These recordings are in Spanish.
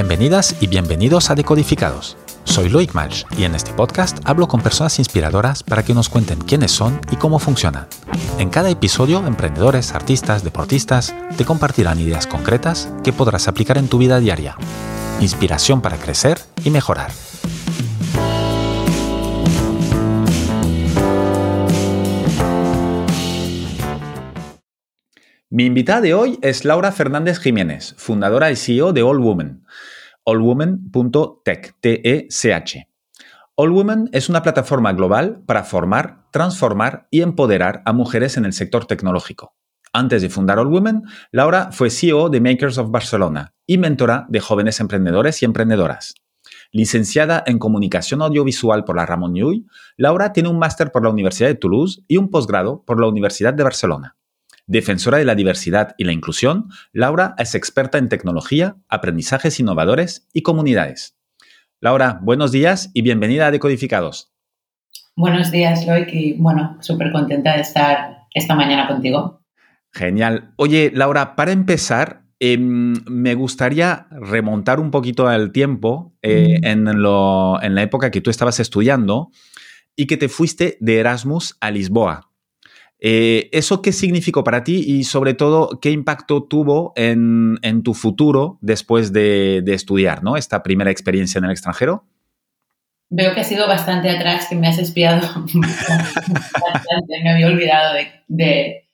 Bienvenidas y bienvenidos a Decodificados. Soy Loic Malch y en este podcast hablo con personas inspiradoras para que nos cuenten quiénes son y cómo funcionan. En cada episodio, emprendedores, artistas, deportistas te compartirán ideas concretas que podrás aplicar en tu vida diaria. Inspiración para crecer y mejorar. Mi invitada de hoy es Laura Fernández Jiménez, fundadora y CEO de All Women, allwomen.tech, T-E-C-H. All Women es una plataforma global para formar, transformar y empoderar a mujeres en el sector tecnológico. Antes de fundar All Women, Laura fue CEO de Makers of Barcelona y mentora de jóvenes emprendedores y emprendedoras. Licenciada en Comunicación Audiovisual por la Ramón Llull, Laura tiene un máster por la Universidad de Toulouse y un posgrado por la Universidad de Barcelona. Defensora de la diversidad y la inclusión, Laura es experta en tecnología, aprendizajes innovadores y comunidades. Laura, buenos días y bienvenida a Decodificados. Buenos días, Loic, y bueno, súper contenta de estar esta mañana contigo. Genial. Oye, Laura, para empezar, em, me gustaría remontar un poquito al tiempo eh, en, en la época que tú estabas estudiando y que te fuiste de Erasmus a Lisboa. Eh, ¿Eso qué significó para ti y sobre todo qué impacto tuvo en, tu futuro después de, estudiar ¿no? esta primera experiencia en el extranjero? Veo que ha sido bastante atrás, que me has espiado bastante, me había olvidado de,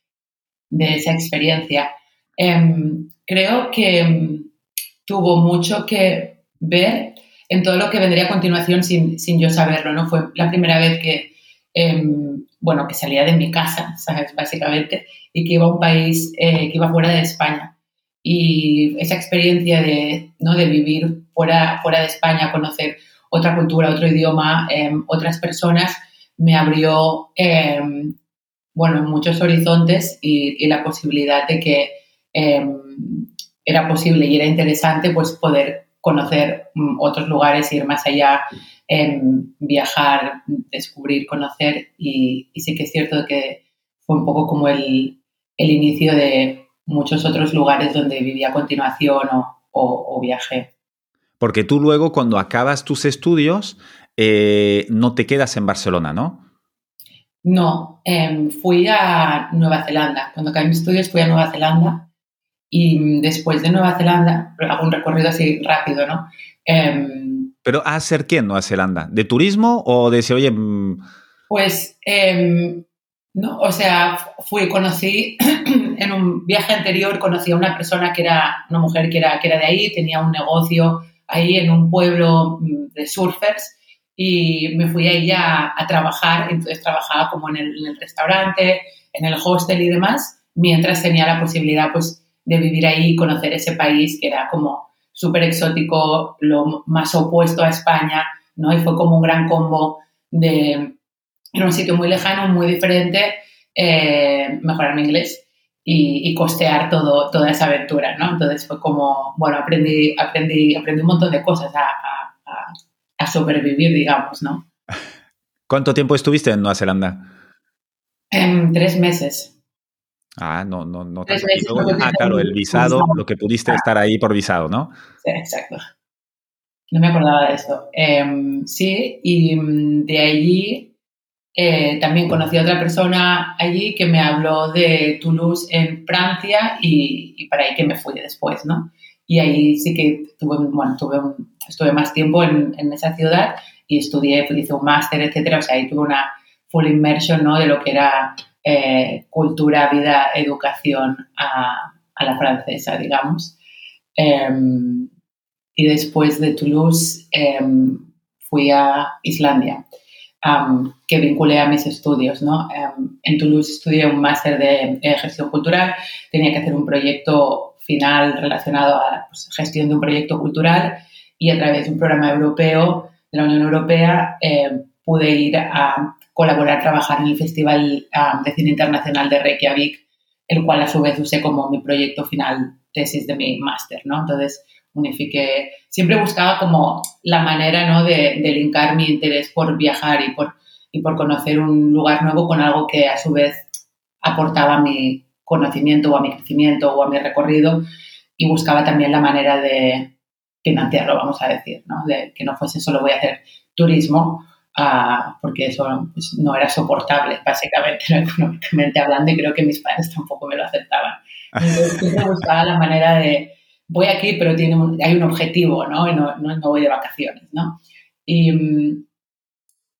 esa experiencia. Em, creo que em, tuvo mucho que ver en todo lo que vendría a continuación sin, sin yo saberlo, ¿no? Fue la primera vez que em, bueno, que salía de mi casa, ¿sabes? Básicamente, y que iba a un país eh, que iba fuera de España. Y esa experiencia de, ¿no? de vivir fuera, fuera de España, conocer otra cultura, otro idioma, em, otras personas, me abrió, em, bueno, muchos horizontes y, la posibilidad de que em, era posible y era interesante pues poder conocer mm, otros lugares, ir más allá, viajar, descubrir, conocer y, sí que es cierto que fue un poco como el, inicio de muchos otros lugares donde viví a continuación o, viajé. Porque tú luego cuando acabas tus estudios eh, no te quedas en Barcelona, ¿no? No, em, fui a Nueva Zelanda. Cuando acabé mis estudios fui a Nueva Zelanda y después de Nueva Zelanda, hago un recorrido así rápido, ¿no? Em, ¿Pero a hacer qué en Nueva Zelanda? ¿De turismo o de decir, oye... Mm, pues, em, no, o sea, fui, conocí, en un viaje anterior conocí a una persona que era, una mujer que era, que era de ahí, tenía un negocio ahí en un pueblo mm, de surfers y me fui a, a trabajar, entonces trabajaba como en el, en el, restaurante, en el hostel y demás, mientras tenía la posibilidad pues de vivir ahí y conocer ese país que era como súper exótico, lo más opuesto a España, ¿no? Y fue como un gran combo de, en un sitio muy lejano, muy diferente, eh, mejorar mi inglés y, costear todo, toda esa aventura, ¿no? Entonces fue como, bueno, aprendí, aprendí, aprendí un montón de cosas a, a, sobrevivir, digamos, ¿no? ¿Cuánto tiempo estuviste en Nueva Zelanda? En tres meses. Ah, no, no, no. ah, claro, el visado, lo que pudiste ah. estar ahí por visado, ¿no? Sí, exacto. No me acordaba de esto. Em, sí, y mm, de allí eh, también conocí a otra persona allí que me habló de Toulouse en Francia y, para ahí que me fui después, ¿no? Y ahí sí que tuve, bueno, tuve estuve más tiempo en, en, esa ciudad y estudié, hice un máster, etcétera. O sea, ahí tuve una full immersion, ¿no? De lo que era eh, cultura, vida, educación a, la francesa, digamos. Em, y después de Toulouse em, fui a Islandia, que vinculé a mis estudios. ¿no? Em, en Toulouse estudié un máster de gestión cultural, tenía que hacer un proyecto final relacionado a la pues, gestión de un proyecto cultural y a través de un programa europeo de la Unión Europea pude ir a colaborar, trabajar en el Festival um, de Cine Internacional de Reykjavik, el cual a su vez usé como mi proyecto final, tesis de mi máster, ¿no? Entonces unifiqué, siempre buscaba como la manera, ¿no? De, de linkar mi interés por viajar y por, y por conocer un lugar nuevo con algo que a su vez aportaba mi conocimiento o a mi crecimiento o a mi recorrido y buscaba también la manera de financiarlo, vamos a decir, ¿no? De que no fuese solo voy a hacer turismo, uh, porque eso pues, no era soportable, básicamente, ¿no? económicamente hablando, y creo que mis padres tampoco me lo aceptaban. Entonces, me gustaba la manera de, voy aquí, pero tiene hay un objetivo, ¿no? Y no, no, no voy de vacaciones, ¿no? Y mm,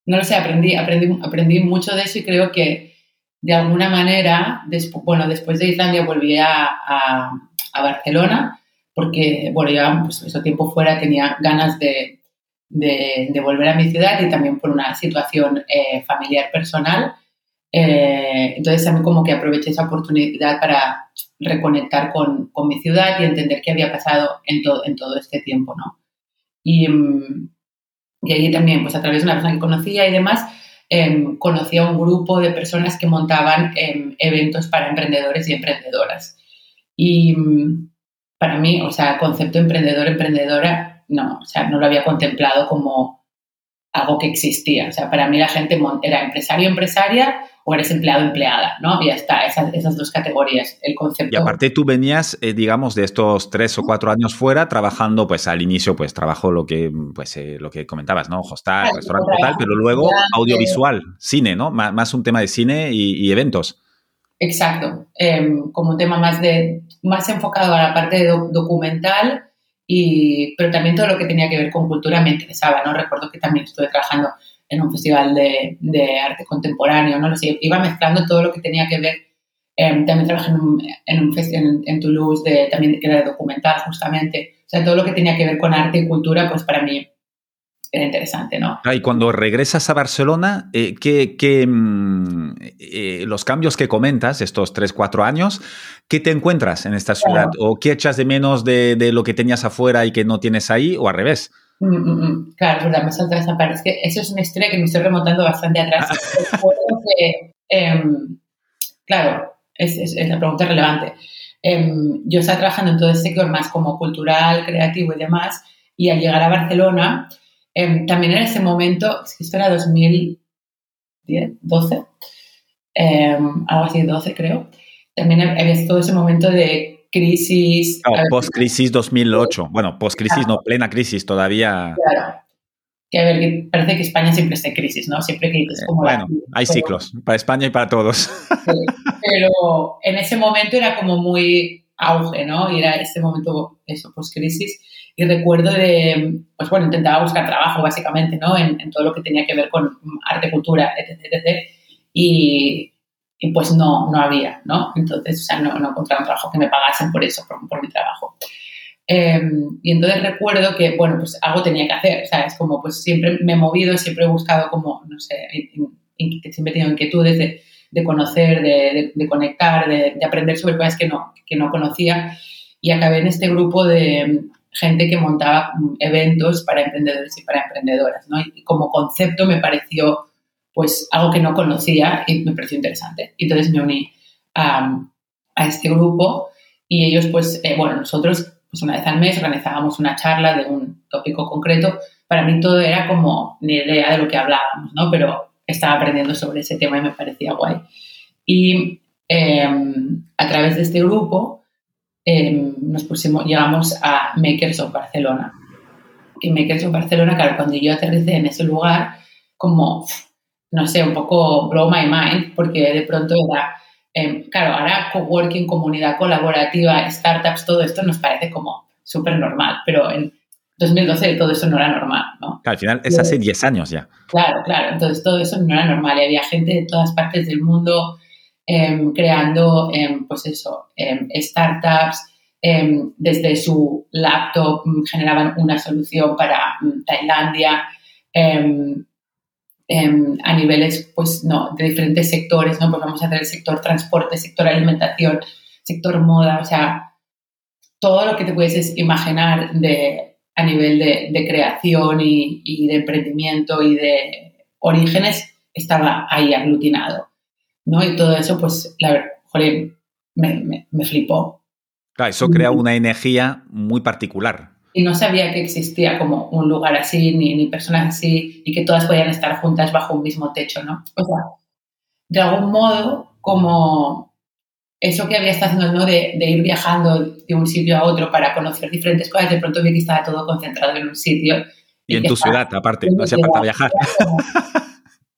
no lo sé, aprendí, aprendí, aprendí mucho de eso y creo que de alguna manera, bueno, después de Islandia volví a, a, a Barcelona porque, bueno, ya pues, tiempo fuera tenía ganas de, de, volver a mi ciudad y también por una situación eh, familiar personal. Eh, entonces también como que aproveché esa oportunidad para reconectar con, con, mi ciudad y entender qué había pasado en, to, en todo este tiempo, ¿no? Y, mm, y allí también, pues a través de una persona que conocía y demás, eh, conocí a un grupo de personas que montaban eh, eventos para emprendedores y emprendedoras. Y mm, para mí, o sea, concepto emprendedor, emprendedora, no, o sea, no lo había contemplado como algo que existía. O sea, para mí la gente era empresario, empresaria o eres empleado, empleada, ¿no? Y ya está, esas, esas dos categorías, el concepto. Y aparte tú venías, eh, digamos, de estos tres o cuatro años fuera trabajando, pues al inicio, pues trabajo lo que, pues, eh, lo que comentabas, ¿no? Hostal, claro, restaurante, tal, pero luego audiovisual, cine, ¿no? Más, más, un tema de cine y, y eventos. Exacto, eh, como un tema más, de, más enfocado a la parte do, documental, y, pero también todo lo que tenía que ver con cultura me interesaba, ¿no? Recuerdo que también estuve trabajando en un festival de, de arte contemporáneo, ¿no? Iba mezclando todo lo que tenía que ver. Eh, también trabajé en un, en, un en, en, Toulouse, de, también que era de documental, justamente. O sea, todo lo que tenía que ver con arte y cultura, pues para mí era interesante, ¿no? Ah, y cuando regresas a Barcelona, eh, ¿qué, qué mm, eh, los cambios que comentas, estos tres, cuatro años, ¿qué te encuentras en esta ciudad? Claro. ¿O qué echas de menos de, de, lo que tenías afuera y que no tienes ahí? ¿O al revés? Mm, mm, mm. Claro, verdad, me salta esa parte. Es que eso es una historia que me estoy remontando bastante atrás. que, eh, claro, es, es, es, la pregunta relevante. Eh, yo estaba trabajando en todo el sector más como cultural, creativo y demás, y al llegar a Barcelona, eh, también en ese momento, esto era 2010, 12, algo así, 12 creo, también había todo ese momento de crisis. Oh, post-crisis 2008. Bueno, post-crisis, claro. no, plena crisis todavía. Claro. Que a ver, que parece que España siempre está en crisis, ¿no? Siempre que es como. Bueno, la, hay ciclos, para España y para todos. Sí, pero en ese momento era como muy auge, ¿no? Y era ese momento, eso, post-crisis. Y recuerdo de, pues bueno, intentaba buscar trabajo básicamente, ¿no? En, en todo lo que tenía que ver con arte, cultura, etc. etc. Y, y pues no, no había, ¿no? Entonces, o sea, no, no encontraba un trabajo que me pagasen por eso, por, por mi trabajo. Eh, y entonces recuerdo que, bueno, pues algo tenía que hacer, o sea, es como, pues siempre me he movido, siempre he buscado como, no sé, siempre he tenido inquietudes de, de conocer, de, de, de conectar, de, aprender sobre cosas que no, que no conocía y acabé en este grupo de gente que montaba eventos para emprendedores y para emprendedoras, ¿no? Y como concepto me pareció pues algo que no conocía y me pareció interesante. Y entonces me uní a, a este grupo y ellos, pues, eh, bueno, nosotros pues una vez al mes organizábamos una charla de un tópico concreto. Para mí todo era como ni idea de lo que hablábamos, ¿no? Pero estaba aprendiendo sobre ese tema y me parecía guay. Y eh, a través de este grupo eh, nos pusimos, llegamos a Makers of Barcelona. Y Makers of Barcelona, claro, cuando yo aterricé en ese lugar, como no sé, un poco blow my mind, porque de pronto era, eh, claro, ahora coworking, comunidad colaborativa, startups, todo esto nos parece como súper normal, pero en 2012 todo eso no era normal, ¿no? Claro, al final es hace 10 años ya. Claro, claro, entonces todo eso no era normal y había gente de todas partes del mundo creando, eh, pues eso, startups, desde su laptop mm, generaban una solución para mm, Tailandia, a niveles, pues, no, de diferentes sectores, ¿no? Pues vamos a hacer el sector transporte, sector alimentación, sector moda, o sea, todo lo que te puedes imaginar de, a nivel de, creación y, de emprendimiento y de orígenes estaba ahí aglutinado, ¿no? Y todo eso, pues, la joder, me, me, me flipó. Claro, eso crea una energía muy particular y no sabía que existía como un lugar así, ni, ni, personas así, y que todas podían estar juntas bajo un mismo techo, ¿no? O sea, de algún modo, como eso que había estado haciendo, ¿no? De, de, ir viajando de un sitio a otro para conocer diferentes cosas, de pronto vi que estaba todo concentrado en un sitio. Y, en tu ciudad, aparte, no hacía falta viajar.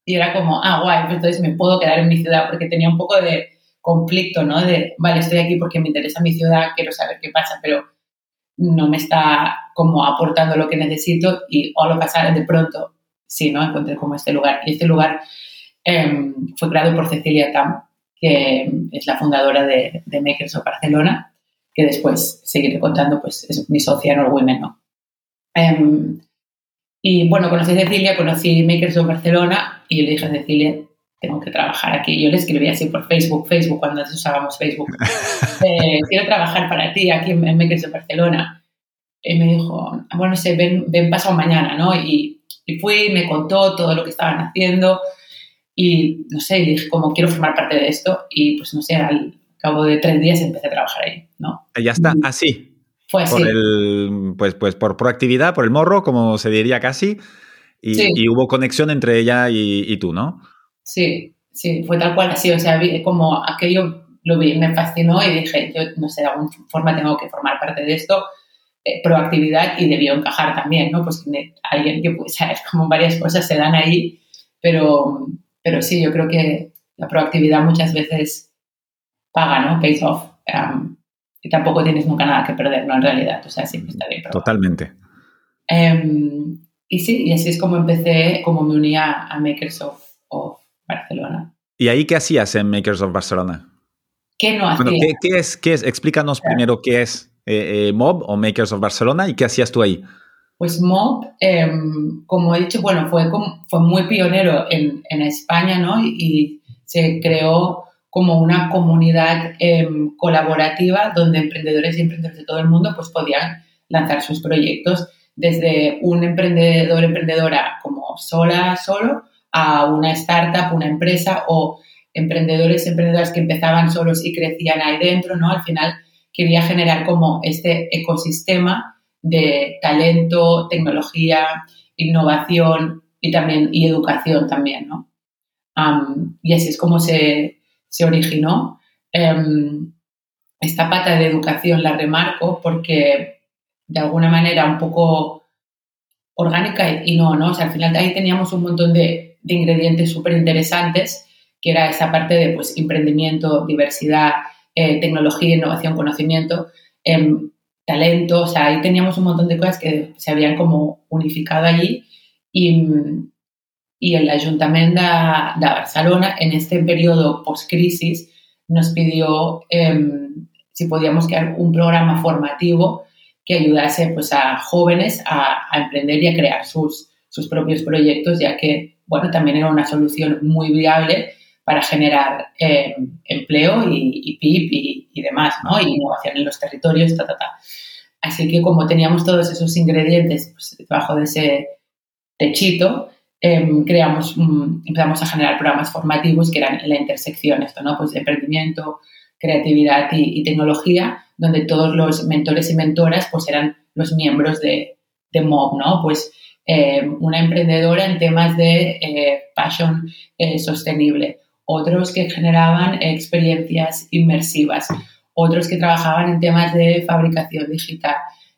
Y era como, ah, guay, pues entonces me puedo quedar en mi ciudad, porque tenía un poco de conflicto, ¿no? De, vale, estoy aquí porque me interesa mi ciudad, quiero saber qué pasa, pero no me está como aportando lo que necesito y o lo pasar de pronto, sí, ¿no? Encontré como este lugar. Y este lugar eh, fue creado por Cecilia Tam, que es la fundadora de, de Makers of Barcelona, que después seguiré contando, pues es mi socia en Women, ¿no? Eh, y bueno, conocí a Cecilia, conocí Makers of Barcelona y le dije a Cecilia, tengo que trabajar aquí. Yo le escribí así por Facebook, Facebook, cuando antes usábamos Facebook. Eh, quiero trabajar para ti aquí en Makers of Barcelona. Y me dijo, bueno, no sé, ven, ven pasado mañana, ¿no? Y, y fui, me contó todo lo que estaban haciendo y, no sé, dije, como quiero formar parte de esto y, pues, no sé, al cabo de tres días empecé a trabajar ahí, ¿no? Ya está, así. Fue así. Por el, pues, pues por proactividad, por el morro, como se diría casi, y, Sí. y hubo conexión entre ella y, y tú, ¿no? Sí, sí, fue tal cual así. O sea, vi como aquello lo vi, me fascinó y dije, yo no sé, de alguna forma tengo que formar parte de esto. Eh, proactividad y debió encajar también, ¿no? Pues alguien que puede saber como varias cosas se dan ahí, pero, pero sí, yo creo que la proactividad muchas veces paga, ¿no? Pays off. Um, y tampoco tienes nunca nada que perder, ¿no? En realidad, o sea, siempre está bien. probar. Totalmente. Em, y sí, y así es como empecé, como me uní a, a Makers of, of Barcelona. ¿Y ahí qué hacías en Makers of Barcelona? ¿Qué no hacía? Bueno, ¿qué, qué es, qué es? Explícanos primero qué es eh, eh, Mob o Makers of Barcelona y qué hacías tú ahí. Pues Mob, eh, como he dicho, bueno, fue, fue muy pionero en, en España, ¿no? Y, y, se creó como una comunidad eh, colaborativa donde emprendedores y emprendedores de todo el mundo pues podían lanzar sus proyectos desde un emprendedor, emprendedora como sola, solo, a una startup, una empresa o emprendedores, emprendedoras que empezaban solos y crecían ahí dentro, ¿no? Al final quería generar como este ecosistema de talento, tecnología, innovación y también y educación también, ¿no? Y así es como se, se originó. Um, esta pata de educación la remarco porque de alguna manera un poco orgánica y no, ¿no? O sea, al final ahí teníamos un montón de, ingredientes súper interesantes, que era esa parte de pues, emprendimiento, diversidad, eh, tecnología, innovación, conocimiento, eh, talento, o sea, ahí teníamos un montón de cosas que se habían como unificado allí y, y el Ayuntamiento de, Barcelona en este periodo post-crisis nos pidió eh, si podíamos crear un programa formativo que ayudase pues, a jóvenes a, a emprender y a crear sus, sus, propios proyectos, ya que, bueno, también era una solución muy viable para generar eh, empleo y, y PIB y, y, demás, ¿no? Y innovación en los territorios, ta, ta, ta. Así que como teníamos todos esos ingredientes pues, debajo de ese techito, eh, creamos, um, empezamos a generar programas formativos que eran la intersección, esto, ¿no? Pues emprendimiento, creatividad y, y, tecnología, donde todos los mentores y mentoras pues eran los miembros de, de MOB, ¿no? Pues eh, una emprendedora en temas de eh, fashion eh, sostenible, otros que generaban experiencias inmersivas, otros que trabajaban en temas de fabricación digital,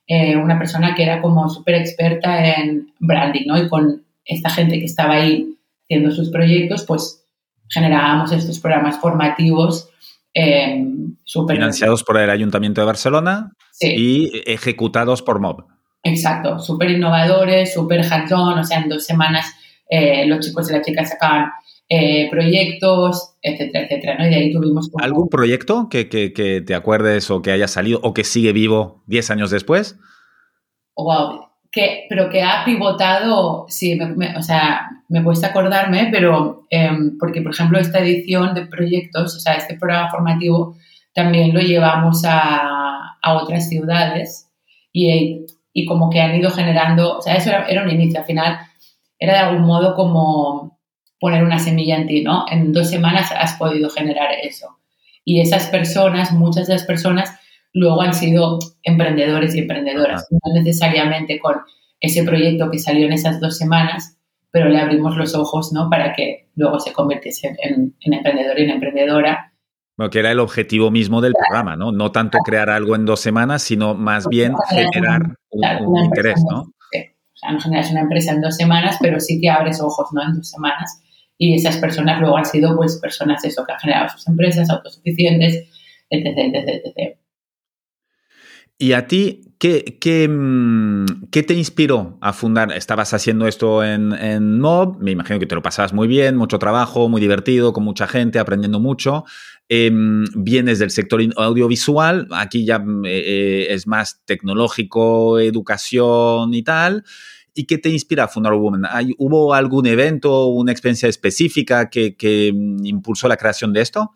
eh, una persona que era como súper experta en branding, ¿no? Y con esta gente que estaba ahí haciendo sus proyectos, pues generábamos estos programas formativos eh, super... Financiados por el Ayuntamiento de Barcelona sí. y ejecutados por MOB. Exacto, súper innovadores, súper hands-on, o sea, en dos semanas eh, los chicos y las chicas sacaban eh, proyectos, etcétera, etcétera, ¿no? Y de ahí tuvimos... Como... ¿Algún proyecto que, que, que, te acuerdes o que haya salido o que sigue vivo 10 años después? Wow, que, pero que ha pivotado, sí, me, me, o sea, me cuesta acordarme, pero eh, porque, por ejemplo, esta edición de proyectos, o sea, este programa formativo, también lo llevamos a, a otras ciudades y, y, como que han ido generando, o sea, eso era, era, un inicio, al final era de algún modo como poner una semilla en ti, ¿no? En dos semanas has podido generar eso. Y esas personas, muchas de las personas, luego han sido emprendedores y emprendedoras, no necesariamente con ese proyecto que salió en esas dos semanas, pero le abrimos los ojos, ¿no? Para que luego se convirtiese en, en emprendedor y en emprendedora. Bueno, que era el objetivo mismo del programa, ¿no? No tanto crear algo en dos semanas, sino más bien generar un, interés, ¿no? O sea, no generas una empresa en dos semanas, pero sí que abres ojos, ¿no? En dos semanas. Y esas personas luego han sido, pues, personas eso, que han generado sus empresas autosuficientes, etc, etc, etc. ¿Y a ti qué, mm, qué, te inspiró a fundar? Estabas haciendo esto en, en, Mob, me imagino que te lo pasabas muy bien, mucho trabajo, muy divertido, con mucha gente, aprendiendo mucho. Em, vienes del sector audiovisual, aquí ya mm, eh, eh, es más tecnológico, educación y tal. ¿Y qué te inspira a fundar Woman? ¿Hubo algún evento, una experiencia específica que, que mm, impulsó la creación de esto?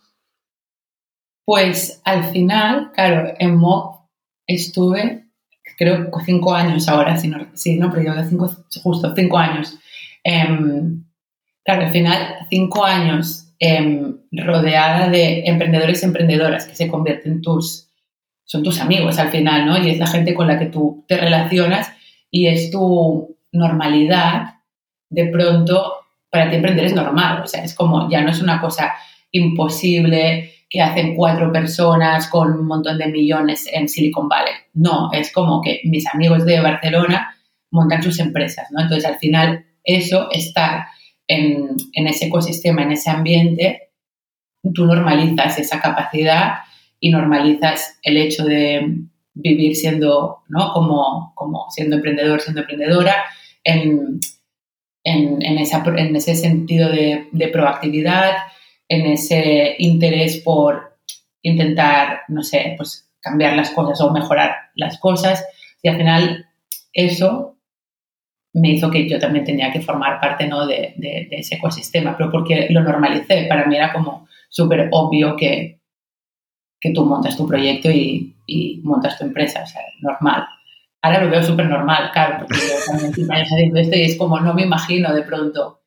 Pues al final, claro, en Mob estuve, creo, cinco años ahora, si no, sí, no pero yo cinco, justo cinco años. Em, claro, al final, cinco años em, rodeada de emprendedores y emprendedoras que se convierten tus, son tus amigos al final, ¿no? Y es la gente con la que tú te relacionas y es tu normalidad, de pronto, para ti emprender es normal, o sea, es como, ya no es una cosa imposible, hacen cuatro personas con un montón de millones en Silicon Valley. No, es como que mis amigos de Barcelona montan sus empresas, ¿no? Entonces, al final, eso, estar en, ese ecosistema, en ese ambiente, tú normalizas esa capacidad y normalizas el hecho de vivir siendo, ¿no? Como, como siendo emprendedor, siendo emprendedora, en, en, ese sentido de, de proactividad, en ese interés por intentar, no sé, pues cambiar las cosas o mejorar las cosas. Y al final eso me hizo que yo también tenía que formar parte ¿no? de, ese ecosistema, pero porque lo normalicé. Para mí era como súper obvio que, que tú montas tu proyecto y, montas tu empresa, o sea, normal. Ahora lo veo súper normal, claro, porque yo también estoy haciendo esto y es como no me imagino de pronto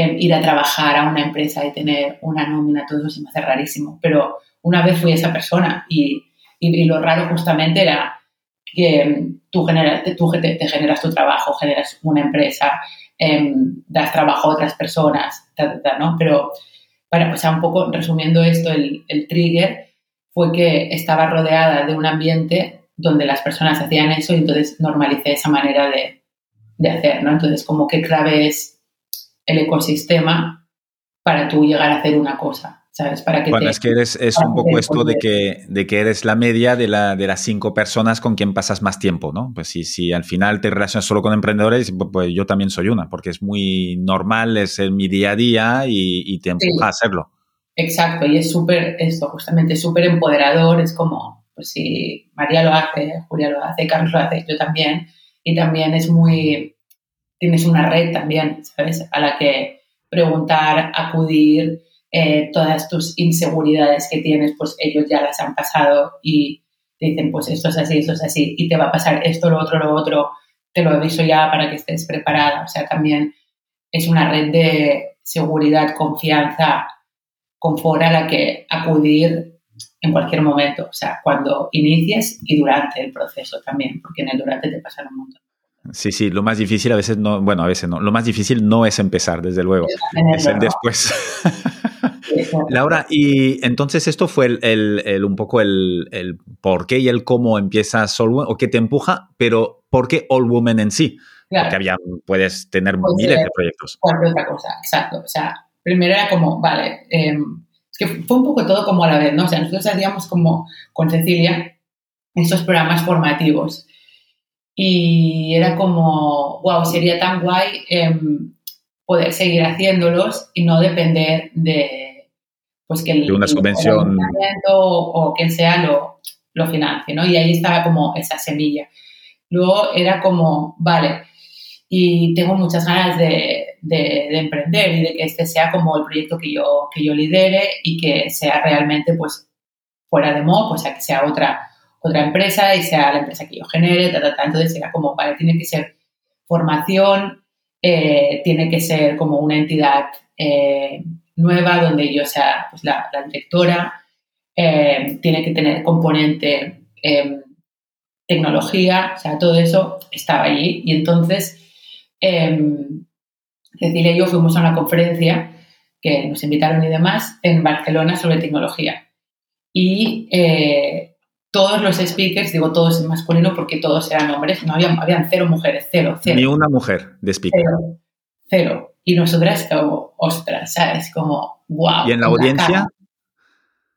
Em, ir a trabajar a una empresa y tener una nómina, todo eso se me hace rarísimo. Pero una vez fui esa persona y, y, lo raro justamente era que em, tú, generas, tú te, generas tu trabajo, generas una empresa, em, das trabajo a otras personas, ¿no? Pero, para, o sea, un poco resumiendo esto, el, el trigger fue que estaba rodeada de un ambiente donde las personas hacían eso y entonces normalicé esa manera de, de hacer, ¿no? Entonces, como que clave es el ecosistema para tú llegar a hacer una cosa. ¿Sabes? Para que bueno, es que eres, es un poco esto de que, de que eres la media de, la, de las cinco personas con quien pasas más tiempo, ¿no? Pues si, si al final te relacionas solo con emprendedores, pues, pues yo también soy una, porque es muy normal, es mi día a día y, te empuja a hacerlo. Exacto, y es súper, esto, justamente súper empoderador, es como, pues si María lo hace, Julia lo hace, Carlos lo hace, yo también, y también es muy, tienes una red también, ¿sabes? A la que preguntar, acudir, eh, todas tus inseguridades que tienes, pues ellos ya las han pasado y te dicen, pues esto es así, esto es así, y te va a pasar esto, lo otro, lo otro, te lo aviso ya para que estés preparada. O sea, también es una red de seguridad, confianza, confort a la que acudir en cualquier momento, o sea, cuando inicies y durante el proceso también, porque en el durante te pasan un montón. Sí, sí, lo más difícil a veces no, bueno, a veces no, lo más difícil no es empezar, desde luego, es el después. Laura, y entonces esto fue el, un poco el, por qué y el cómo empieza All Women, o qué te empuja, pero ¿por qué All Women en sí? Porque había, puedes tener pues, miles de proyectos. Cualquier otra cosa, exacto. O sea, primero era como, vale, em, es que fue un poco todo como a la vez, ¿no? O sea, nosotros hacíamos como con Cecilia estos programas formativos y era como, wow, sería tan guay em, poder seguir haciéndolos y no depender de, pues que el, una subvención o, quien sea lo, lo financie, ¿no? Y ahí estaba como esa semilla. Luego era como, vale, y tengo muchas ganas de, de, emprender y de que este sea como el proyecto que yo, que yo lidere y que sea realmente, pues, fuera de modo, pues, sea, que sea otra otra empresa y sea la empresa que yo genere, ta, ta, ta. entonces era como, vale, tiene que ser formación, eh, tiene que ser como una entidad eh, nueva donde yo sea pues, la, directora, eh, tiene que tener componente tecnología, o sea, todo eso estaba allí y entonces Cecilia y yo fuimos a una conferencia que nos invitaron y demás en Barcelona sobre tecnología y todos los speakers, digo todos en masculino porque todos eran hombres, no habían, habían cero mujeres, cero, cero. Ni una mujer de speaker. Cero, cero. Y nosotras como, ostras, ¿sabes? Como, wow. ¿Y en la audiencia?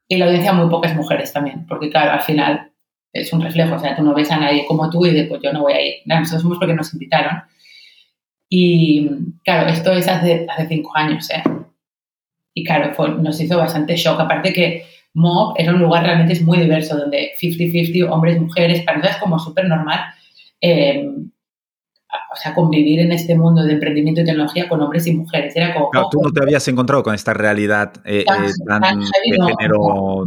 Y en la audiencia muy pocas mujeres también, porque claro, al final es un reflejo, o sea, tú no ves a nadie como tú y después yo no voy a ir. nosotros somos porque nos invitaron. Y claro, esto es hace, hace cinco años, ¿eh? Y claro, nos hizo bastante shock. Aparte que Mob era un lugar realmente es muy diverso, donde 50-50, hombres, mujeres, para nosotros es como súper normal. Eh, o sea, convivir en este mundo de emprendimiento y tecnología con hombres y mujeres. Era como... tú no te habías encontrado con esta realidad eh, tan, eh, heavy, de género...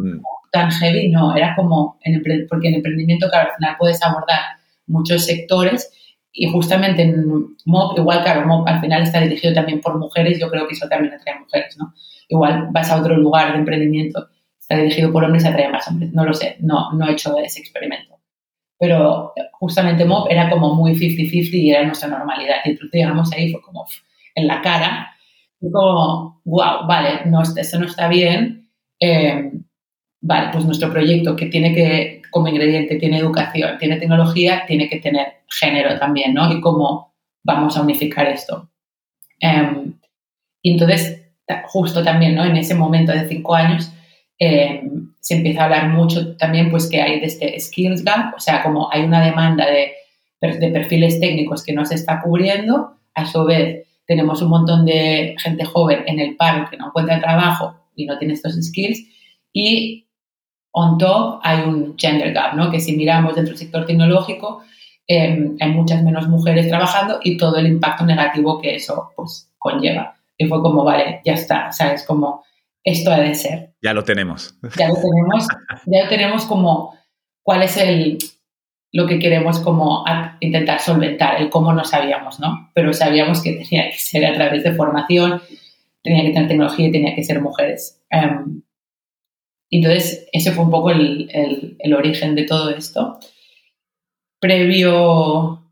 tan heavy, no. Era como, en porque en emprendimiento, claro, al final puedes abordar muchos sectores y justamente en Mob, igual, claro, Mob al final está dirigido también por mujeres, yo creo que eso también atrae a mujeres, ¿no? Igual vas a otro lugar de emprendimiento, está dirigido por hombres y atrae más hombres. No lo sé, no, no he hecho ese experimento. Pero justamente Mob era como muy 50-50 y era nuestra normalidad. Y entonces llegamos ahí, fue como en la cara, y como, wow, vale, no, eso no está bien. Eh, vale, pues nuestro proyecto que tiene que, como ingrediente, tiene educación, tiene tecnología, tiene que tener género también, ¿no? Y cómo vamos a unificar esto. Eh, y entonces, justo también, ¿no? En ese momento de cinco años, eh, se empieza a hablar mucho también pues que hay de este skills gap, o sea, como hay una demanda de, de perfiles técnicos que no se está cubriendo, a su vez tenemos un montón de gente joven en el paro que no encuentra trabajo y no tiene estos skills y on top hay un gender gap, ¿no? Que si miramos dentro del sector tecnológico em, hay muchas menos mujeres trabajando y todo el impacto negativo que eso pues conlleva. Y fue como, vale, ya está, ¿sabes? Como esto ha de ser. Ya lo tenemos. Ya lo tenemos, ya lo tenemos como cuál es el lo que queremos como intentar solventar, el cómo no sabíamos, ¿no? Pero sabíamos que tenía que ser a través de formación, tenía que tener tecnología y tenía que ser mujeres. Um, entonces, ese fue un poco el, el, origen de todo esto. Previo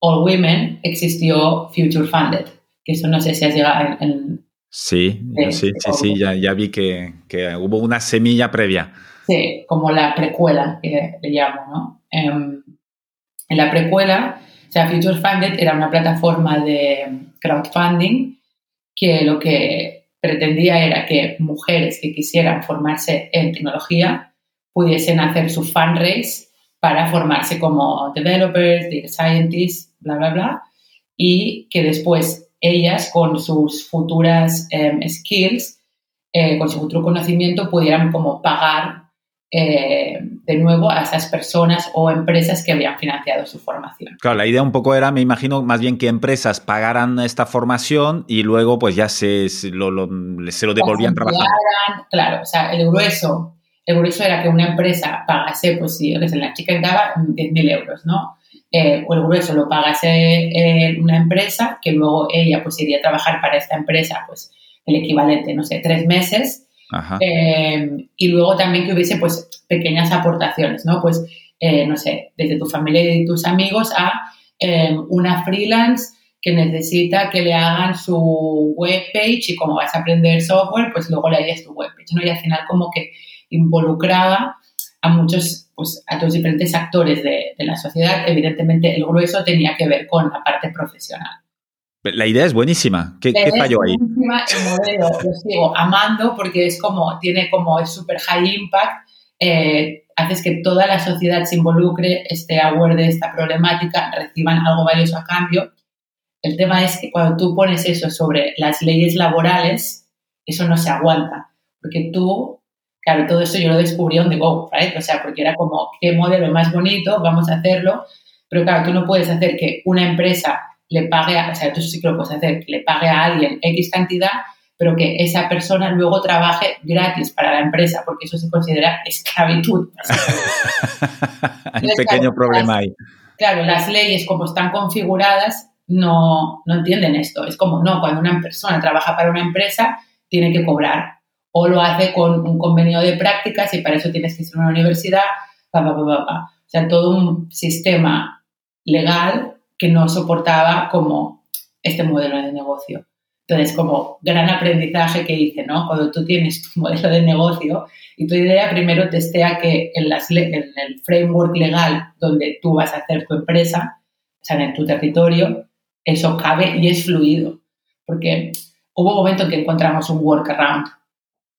All Women existió Future Funded, que eso no sé si has llegado en, Sí, sí, sí, sí, ya, ya vi que, que, hubo una semilla previa. Sí, como la precuela, que le llamo, ¿no? Em, en la precuela, o sea, Future Funded era una plataforma de crowdfunding que lo que pretendía era que mujeres que quisieran formarse en tecnología pudiesen hacer su fundraise para formarse como developers, data scientists, bla, bla, bla, y que después ellas con sus futuras em, skills, eh, con su futuro conocimiento, pudieran como pagar eh, de nuevo a esas personas o empresas que habían financiado su formación. Claro, la idea un poco era, me imagino, más bien que empresas pagaran esta formación y luego pues ya se, lo, se lo devolvían trabajando. Claro, o sea, el grueso, el grueso era que una empresa pagase, pues si la chica daba 10.000 euros, ¿no? Eh, o el grueso lo pagase eh, una empresa, que luego ella pues iría a trabajar para esta empresa, pues el equivalente, no sé, tres meses. Eh, y luego también que hubiese pues pequeñas aportaciones, ¿no? Pues, eh, no sé, desde tu familia y tus amigos a una freelance que necesita que le hagan su webpage y como vas a aprender software, pues luego le harías tu webpage, ¿no? Y al final como que involucraba a muchos, pues a los diferentes actores de, la sociedad. Evidentemente, el grueso tenía que ver con la parte profesional. La idea es buenísima. ¿Qué, ¿qué falló ahí? El modelo lo sigo amando porque es como, tiene como, es súper high impact. Eh, haces que toda la sociedad se involucre, esté aware de esta problemática, reciban algo valioso a cambio. El tema es que cuando tú pones eso sobre las leyes laborales, eso no se aguanta. Porque tú Claro, todo esto yo lo descubrí on the go, right? O sea, porque era como, qué modelo más bonito, vamos a hacerlo. Pero claro, tú no puedes hacer que una empresa le pague, a, o sea, tú sí que lo puedes hacer, que le pague a alguien X cantidad, pero que esa persona luego trabaje gratis para la empresa, porque eso se considera esclavitud. Hay un pequeño problema ahí. Claro, las leyes como están configuradas no, no entienden esto. Es como, no, cuando una persona trabaja para una empresa, tiene que cobrar o lo hace con un convenio de prácticas y para eso tienes que ser una universidad, o sea, todo un sistema legal que no soportaba como este modelo de negocio. Entonces, como gran aprendizaje que hice, ¿no? Cuando tú tienes tu modelo de negocio y tu idea, primero testea que en, en el framework legal donde tú vas a hacer tu empresa, o sea, en tu territorio, eso cabe y es fluido. Porque hubo un momento en que encontramos un workaround,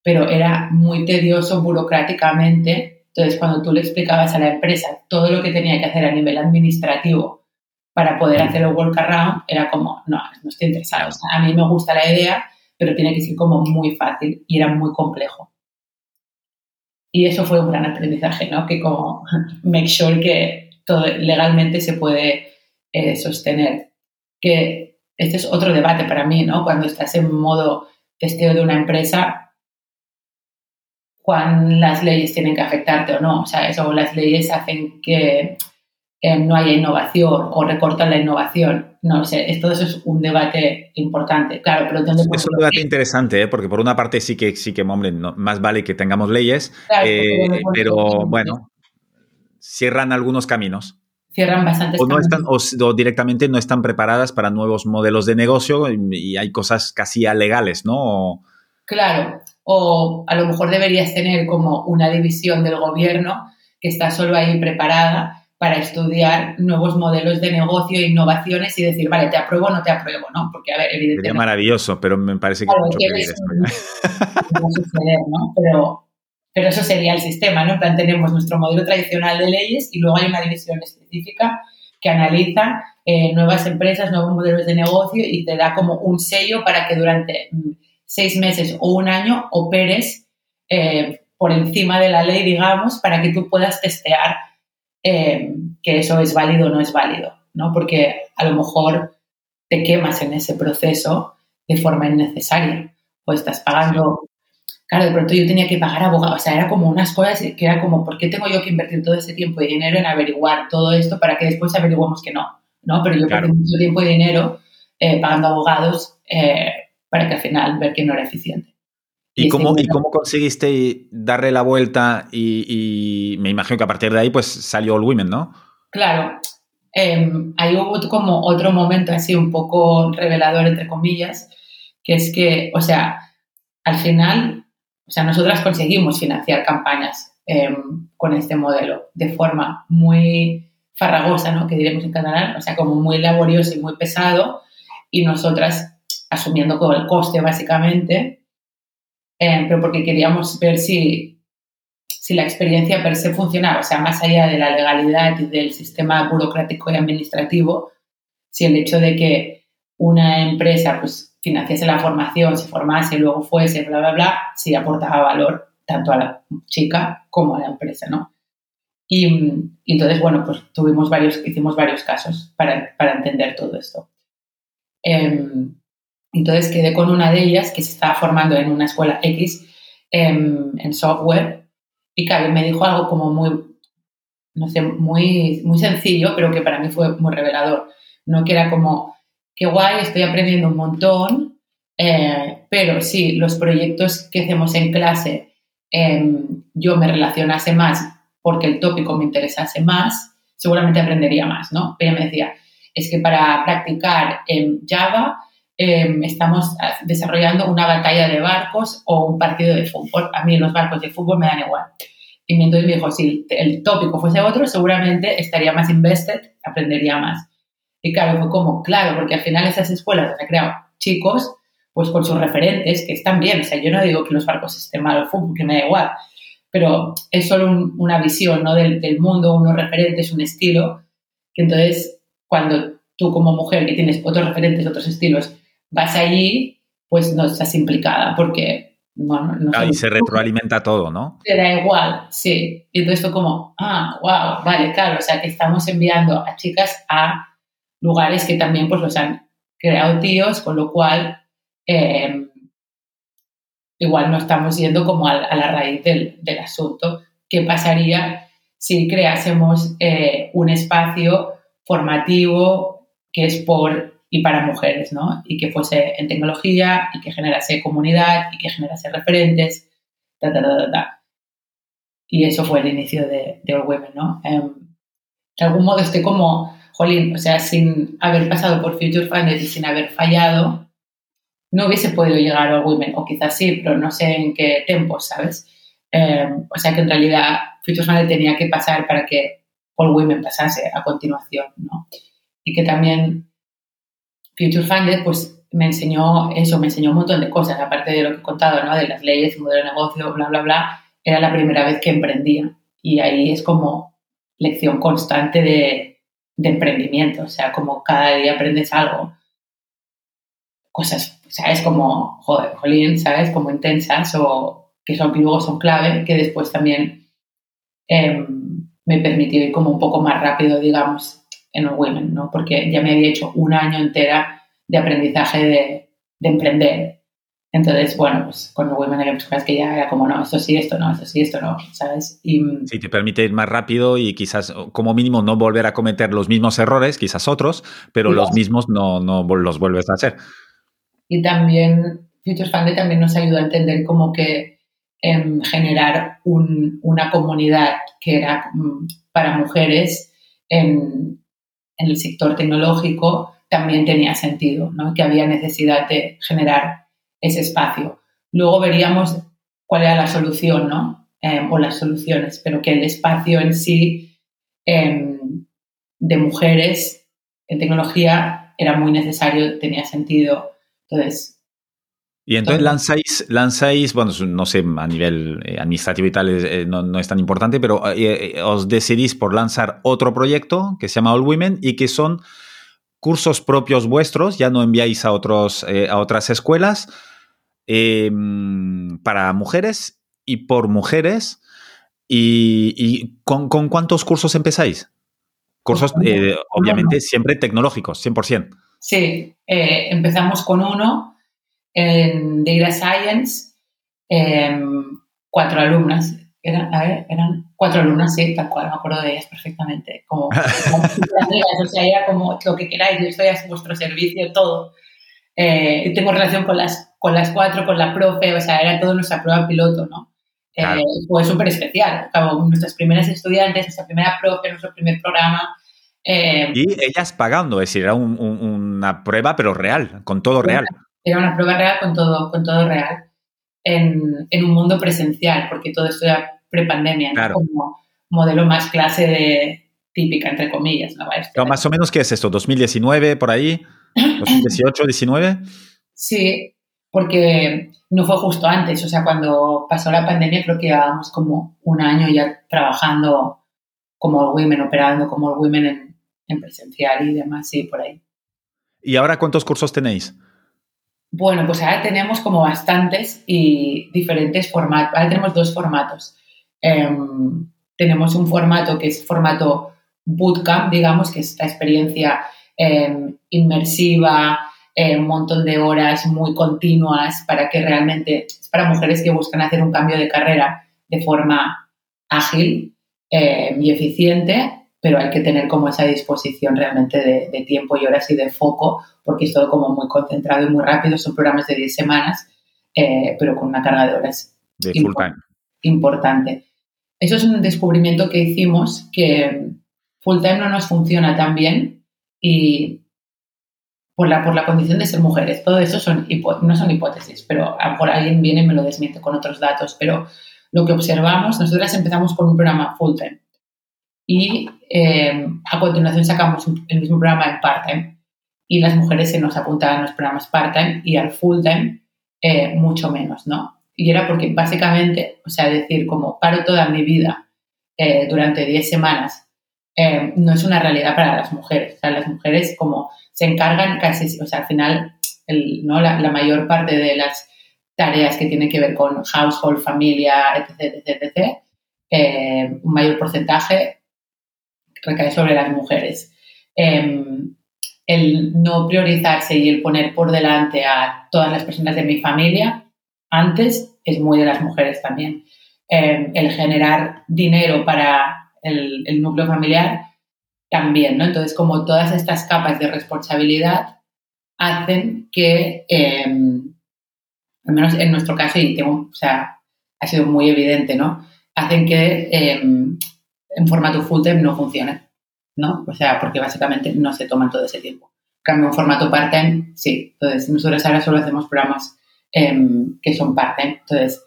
pero era muy tedioso burocráticamente. Entonces, cuando tú le explicabas a la empresa todo lo que tenía que hacer a nivel administrativo para poder hacer el workaround, era como, no, no estoy interesado. O sea, a mí me gusta la idea, pero tiene que ser como muy fácil y era muy complejo. Y eso fue un gran aprendizaje, ¿no? Que como make sure que todo legalmente se puede eh, sostener. Que este es otro debate para mí, ¿no? Cuando estás en modo testeo de una empresa, cuán las leyes tienen que afectarte o no. O sea, eso, las leyes hacen que no haya innovación o recortan la innovación. No sé, todo eso es un debate importante. Claro, pero ¿dónde Es un debate interesante, ¿eh? porque por una parte sí que, sí que hombre, más vale que tengamos leyes, eh, pero bueno, cierran algunos caminos cierran bastantes o no están o, directamente no están preparadas para nuevos modelos de negocio y, hay cosas casi alegales, ¿no? Claro, o a lo mejor deberías tener como una división del gobierno que está solo ahí preparada para estudiar nuevos modelos de negocio e innovaciones y decir, vale, te apruebo o no te apruebo, ¿no? Porque, a ver, evidentemente... Sería maravilloso, pero me parece que claro, mucho que esto, ¿no? suceder, ¿no? Pero, pero eso sería el sistema, ¿no? En plan, tenemos nuestro modelo tradicional de leyes y luego hay una división específica que analiza eh, nuevas empresas, nuevos modelos de negocio y te da como un sello para que durante mm, seis meses o un año operes eh, por encima de la ley, digamos, para que tú puedas testear eh, que eso es válido o no es válido, ¿no? Porque a lo mejor te quemas en ese proceso de forma innecesaria o estás pagando claro, de pronto yo tenía que pagar abogados, o sea, era como unas cosas que era como, ¿por qué tengo yo que invertir todo ese tiempo y dinero en averiguar todo esto para que después averiguemos que no? ¿no? Pero yo perdí mucho tiempo y dinero eh, pagando abogados eh, para que al final ver que no era eficiente. ¿Y, cómo, ¿Y cómo conseguiste darle la vuelta? Y, me imagino que a partir de ahí pues salió All Women, ¿no? Claro. Em, ahí hubo como otro momento así un poco revelador, entre comillas, que es que, o sea, al final o sea, nosotras conseguimos financiar campañas em, con este modelo de forma muy farragosa, ¿no? Que diremos en catalán, o sea, como muy laborioso y muy pesado, y nosotras asumiendo todo el coste básicamente, em, pero porque queríamos ver si, si la experiencia per se funcionaba, o sea, más allá de la legalidad y del sistema burocrático y administrativo, si el hecho de que una empresa pues financiase la formación, se formase, luego fuese, bla, bla, bla, sí aportaba valor tanto a la chica como a la empresa, ¿no? Y, entonces, bueno, pues tuvimos varios, hicimos varios casos para, para entender todo esto. Em, entonces quedé con una de ellas que se estaba formando en una escuela X em, en software y claro, me dijo algo como muy, no sé, muy, muy sencillo, pero que para mí fue muy revelador, ¿no? Que era como, qué guay, estoy aprendiendo un montón, eh, pero si los proyectos que hacemos en clase em, yo me relacionase más porque el tópico me interesase más, seguramente aprendería más, ¿no? Ella me decía, es que para practicar en Java em, estamos desarrollando una batalla de barcos o un partido de fútbol. A mí los barcos de fútbol me dan igual. Y entonces me dijo, si el tópico fuese otro, seguramente estaría más invested, aprendería más. Y claro, fue como, claro, porque al final esas escuelas han creado chicos, pues con sus referentes, que están bien. O sea, yo no digo que los barcos estén mal o fútbol, que me da igual, pero es solo una visión ¿no? del, del, mundo, unos referentes, un estilo, que entonces cuando tú como mujer que tienes otros referentes, otros estilos, vas allí, pues no estás implicada, porque bueno, no Ahí se retroalimenta todo, ¿no? Te da igual, sí. Y entonces fue como, ah, wow, vale, claro, o sea que estamos enviando a chicas a lugares que también pues los han creado tíos, con lo cual eh, igual no estamos yendo como a, la raíz del, asunto. ¿Qué pasaría si creásemos eh, un espacio formativo que es por y para mujeres, ¿no? Y que fuese en tecnología y que generase comunidad y que generase referentes, ta, ta, ta, ta, Y eso fue el inicio de, de All Women, ¿no? Em, de algún modo estoy como jolín, o sea, sin haber pasado por Future Funded y sin haber fallado, no hubiese podido llegar a All Women, o quizás sí, pero no sé en qué tiempo, ¿sabes? Eh, o sea que en realidad Future Funded tenía que pasar para que All Women pasase a continuación, ¿no? Y que también Future Funded, pues me enseñó eso, me enseñó un montón de cosas, aparte de lo que he contado, ¿no? De las leyes, modelo de negocio, bla, bla, bla. Era la primera vez que emprendía. Y ahí es como lección constante de, de emprendimiento. O sea, como cada día aprendes algo. Cosas, ¿sabes? Como, joder, jolín, ¿sabes? Como intensas o que son, luego son clave, que después también em, me permitió ir como un poco más rápido, digamos, en el Women, ¿no? Porque ya me había hecho un año entera de aprendizaje de, de emprender. Entonces, bueno, pues con el Women había cosas que ya era como, no, esto sí, esto no, esto sí, esto no, ¿sabes? Y, sí, te permite ir más rápido y quizás, como mínimo, no volver a cometer los mismos errores, quizás otros, pero los mismos no, no los vuelves a hacer. Y también Futures Fund también nos ayudó a entender como que en generar un, una comunidad que era mm, para mujeres en, en el sector tecnológico también tenía sentido, ¿no? que había necesidad de generar ese espacio. Luego veríamos cuál era la solución ¿no? Em, o las soluciones, pero que el espacio en sí em, de mujeres en tecnología era muy necesario, tenía sentido. Entonces, y entonces lanzáis, lanzáis, bueno, no sé, a nivel eh, administrativo y tal eh, no, es tan importante, pero eh, os decidís por lanzar otro proyecto que se llama All Women y que son cursos propios vuestros, ya no enviáis a, otros, a otras escuelas em, para mujeres y por mujeres. ¿Y, con, cuántos cursos empezáis? Cursos, obviamente, siempre tecnológicos, 100%. Sí, empezamos con uno en Data Science, em, cuatro alumnas. Eran, eran cuatro alumnas, sí, tal cual, me acuerdo de ellas perfectamente. Como, o sea, era como lo que queráis, yo estoy a vuestro servicio, todo. Eh, tengo relación con las, con las cuatro, con la profe, o sea, era todo nuestra prueba piloto, ¿no? Eh, fue súper especial. Como nuestras primeras estudiantes, nuestra primera profe, nuestro primer programa. Eh, y ellas pagando, es decir, era una prueba, pero real, con todo real era una prueba real con todo, con todo real en, en un mundo presencial, porque todo esto era prepandemia, como modelo más clase de típica, entre comillas. ¿no? más o menos, ¿qué es esto? ¿2019 por ahí? ¿2018, 19? Sí, porque no fue justo antes, o sea, cuando pasó la pandemia creo que llevábamos como un año ya trabajando como women, operando como women en, en presencial y demás, sí, por ahí. ¿Y ahora cuántos cursos tenéis? Bueno, pues ahora tenemos como bastantes y diferentes formatos. Ahora tenemos dos formatos. Em, tenemos un formato que es formato bootcamp, digamos, que es esta experiencia em, inmersiva, eh, un montón de horas muy continuas para que realmente, es para mujeres que buscan hacer un cambio de carrera de forma ágil em, y eficiente pero hay que tener como esa disposición realmente de, tiempo y horas y de foco, porque es todo como muy concentrado y muy rápido, son programas de 10 semanas, eh, pero con una carga de horas de full time. importante. Eso es un descubrimiento que hicimos que full time no nos funciona tan bien y por la, por la condición de ser mujeres. Todo eso son no son hipótesis, pero a lo mejor alguien viene y me lo desmiente con otros datos, pero lo que observamos, nosotras empezamos con un programa full time y eh, a continuación sacamos el mismo programa en part-time y las mujeres se nos apuntaban a los programas part-time y al full-time eh, mucho menos, ¿no? Y era porque básicamente, o sea, decir como paro toda mi vida eh, durante 10 semanas no es una realidad para las mujeres. O sea, las mujeres como se encargan casi, o sea, al final, ¿no? La, la, mayor parte de las tareas que tienen que ver con household, familia, etc., etc., etc., un mayor porcentaje recae sobre las mujeres. Em, el no priorizarse y el poner por delante a todas las personas de mi familia antes es muy de las mujeres también. Em, el generar dinero para el, núcleo familiar también, ¿no? Entonces, como todas estas capas de responsabilidad hacen que, em, al menos en nuestro caso, y tengo, o sea, ha sido muy evidente, ¿no? Hacen que en formato full time no funciona, ¿no? O sea, porque básicamente no se toman todo ese tiempo. cambio un formato part-time, sí. Entonces, nosotros ahora solo hacemos programas em, que son part-time. Entonces,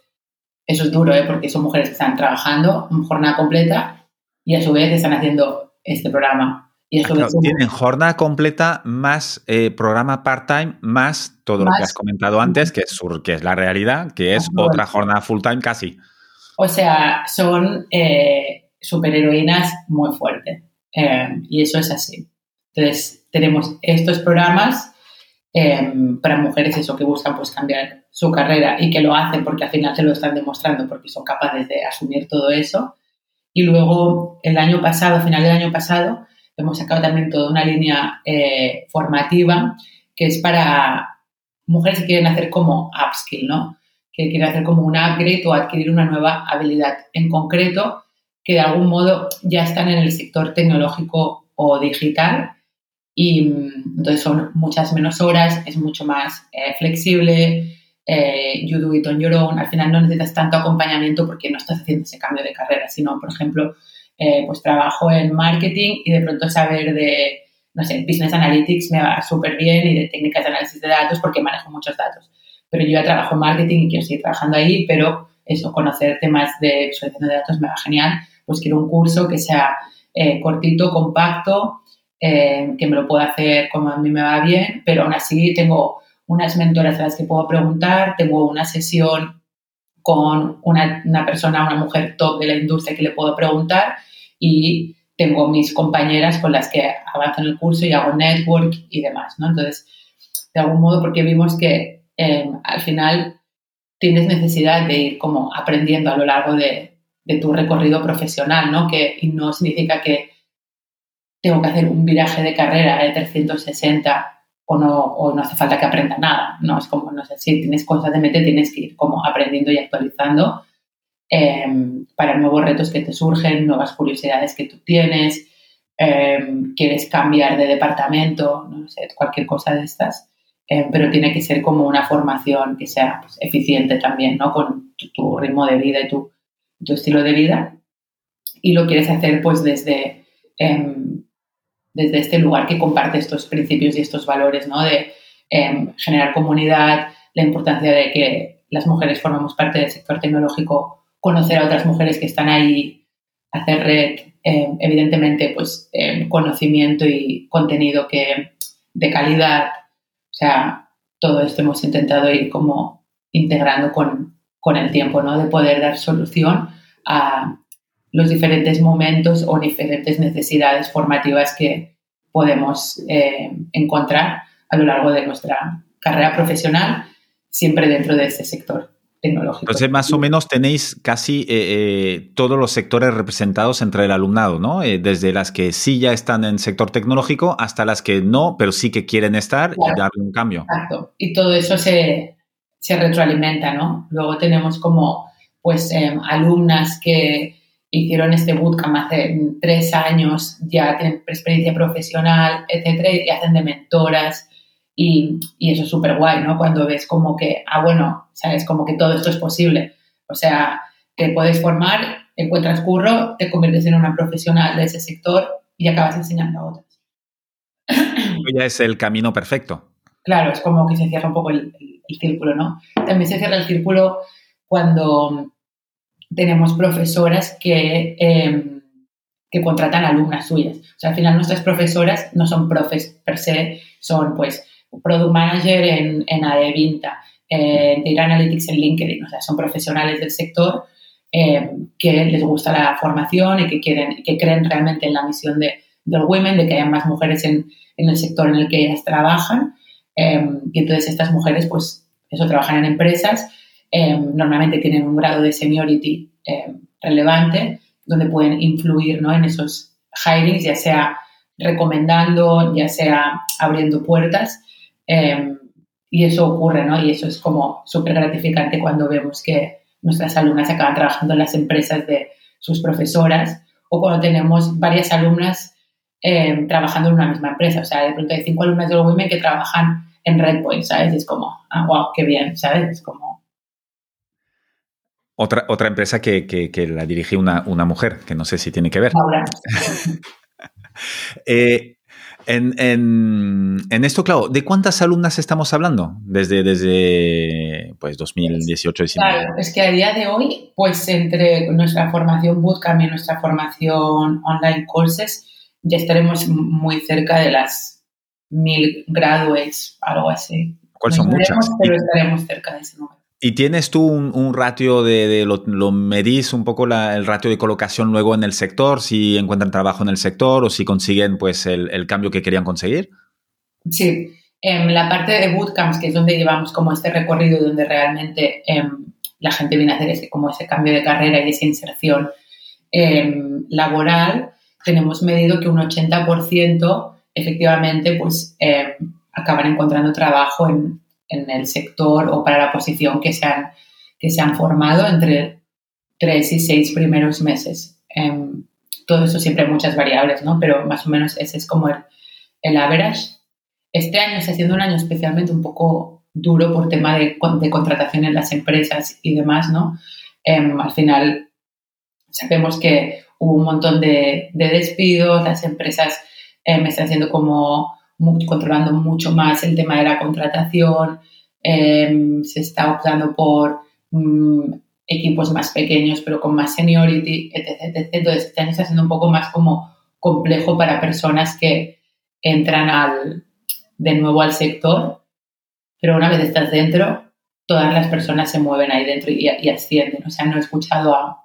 eso es duro, ¿eh? porque son mujeres que están trabajando en jornada completa y a su vez están haciendo este programa. Y eso tienen jornada completa más eh, programa part-time más todo lo que has comentado antes, que es, que es la realidad, que es otra jornada full-time casi. O sea, son eh, superheroínas muy fuertes. Eh, y eso es así. Entonces, tenemos estos programas em, para mujeres eso que buscan pues cambiar su carrera y que lo hacen porque al final se lo están demostrando porque son capaces de asumir todo eso. Y luego, el año pasado, a final del año pasado, hemos sacado también toda una línea eh, formativa que es para mujeres que quieren hacer como upskill, ¿no? Que quieren hacer como un upgrade o adquirir una nueva habilidad en concreto que de algún modo ya están en el sector tecnológico o digital y mm, entonces son muchas menos horas, es mucho más eh, flexible, eh, you do it on your own, al final no necesitas tanto acompañamiento porque no estás haciendo ese cambio de carrera, sino, por ejemplo, eh, pues trabajo en marketing y de pronto saber de, no sé, business analytics me va súper bien y de técnicas de análisis de datos porque manejo muchos datos. Pero yo ya trabajo en marketing y quiero seguir trabajando ahí, pero eso, conocer temas de visualización de datos me va genial. Pues quiero un curso que sea eh, cortito, compacto, eh, que me lo pueda hacer como a mí me va bien, pero aún así tengo unas mentoras a las que puedo preguntar, tengo una sesión con una, persona, una mujer top de la industria que le puedo preguntar y tengo mis compañeras con las que avanzo en el curso y hago network y demás, ¿no? Entonces, de algún modo, porque vimos que em, al final tienes necesidad de ir como aprendiendo a lo largo de, de tu recorrido profesional, ¿no? Que, y no significa que tengo que hacer un viraje de carrera de 360 o no, o no hace falta que aprenda nada, ¿no? Es como, no sé, si tienes cosas de mente, tienes que ir como aprendiendo y actualizando em, para nuevos retos que te surgen, nuevas curiosidades que tú tienes, em, quieres cambiar de departamento, no sé, cualquier cosa de estas, em, pero tiene que ser como una formación que sea pues, eficiente también, ¿no? Con tu, ritmo de vida y tu, tu, estilo de vida. Y lo quieres hacer pues desde desde este lugar que comparte estos principios y estos valores, ¿no? De em, generar comunidad, la importancia de que las mujeres formamos parte del sector tecnológico, conocer a otras mujeres que están ahí, hacer red, em, evidentemente, pues conocimiento y contenido que, de calidad. O sea, todo esto hemos intentado ir como integrando con, con el tiempo, ¿no? De poder dar solución a, los diferentes momentos o diferentes necesidades formativas que podemos eh, encontrar a lo largo de nuestra carrera profesional, siempre dentro de este sector tecnológico. Entonces, más o menos tenéis casi eh, eh, todos los sectores representados entre el alumnado, ¿no? desde las que sí ya están en sector tecnológico hasta las que no, pero sí que quieren estar y darle un cambio. Exacto. Y todo eso se, se retroalimenta, ¿no? Luego tenemos como, pues, alumnas que hicieron este bootcamp hace tres años, ya tienen experiencia profesional, etcétera, y hacen de mentoras. Y, y eso es súper guay, ¿no? Cuando ves como que, ah, bueno, sabes, como que todo esto es posible. O sea, te puedes formar, encuentras curro, te conviertes en una profesional de ese sector y acabas enseñando a otras. Ya es el camino perfecto. Claro, es como que se cierra un poco el, el círculo, ¿no? También se cierra el círculo cuando tenemos profesoras que, em, que contratan alumnas suyas. O sea, al final nuestras profesoras no son profes per se, son pues product manager en, en AEVinta, en Data Analytics en LinkedIn, o sea, son profesionales del sector em, que les gusta la formación y que, quieren, que creen realmente en la misión de, del Women, de que haya más mujeres en, en el sector en el que ellas trabajan. Em, y entonces estas mujeres, pues, eso, trabajan en empresas Em, normalmente tienen un grado de seniority em, relevante donde pueden influir ¿no? en esos hirings, ya sea recomendando, ya sea abriendo puertas. Em, y eso ocurre, ¿no? Y eso es como súper gratificante cuando vemos que nuestras alumnas acaban trabajando en las empresas de sus profesoras o cuando tenemos varias alumnas trabajando en una misma empresa. O sea, de pronto hay cinco alumnas de Women que trabajan en Redpoint, ¿sabes? es como, ah, wow, qué bien, ¿sabes? Es como otra, otra empresa que, la dirige una, mujer, que no sé si tiene que ver. Eh, En, esto, claro, ¿de cuántas alumnas estamos hablando desde, desde pues 2018 Claro, es que a día de hoy, pues entre nuestra formación bootcamp y nuestra formación online courses, ya estaremos muy cerca de las mil graduates, algo así. ¿Cuáles son muchas? Pero estaremos cerca de ese número. ¿Y tienes tú un, ratio de, lo, medís un poco el ratio de colocación luego en el sector, si encuentran trabajo en el sector o si consiguen pues el, cambio que querían conseguir? Sí, en la parte de bootcamps, que es donde llevamos como este recorrido donde realmente em, la gente viene a hacer ese, como ese cambio de carrera y esa inserción em, laboral, tenemos medido que un 80% efectivamente pues em, acaban encontrando trabajo en, en el sector o para la posición que se han, que se han formado entre tres y seis primeros meses. Em, todo eso siempre hay muchas variables, ¿no? Pero más o menos ese es como el, el average. Este año está siendo un año especialmente un poco duro por tema de, de contratación en las empresas y demás, ¿no? Em, al final sabemos que hubo un montón de, de despidos, las empresas eh, me están haciendo como controlando mucho más el tema de la contratación, em, se está optando por mm, equipos más pequeños pero con más seniority, etc, Entonces, este año está siendo un poco más como complejo para personas que entran al, de nuevo al sector, pero una vez estás dentro, todas las personas se mueven ahí dentro y, ascienden. O sea, no he escuchado a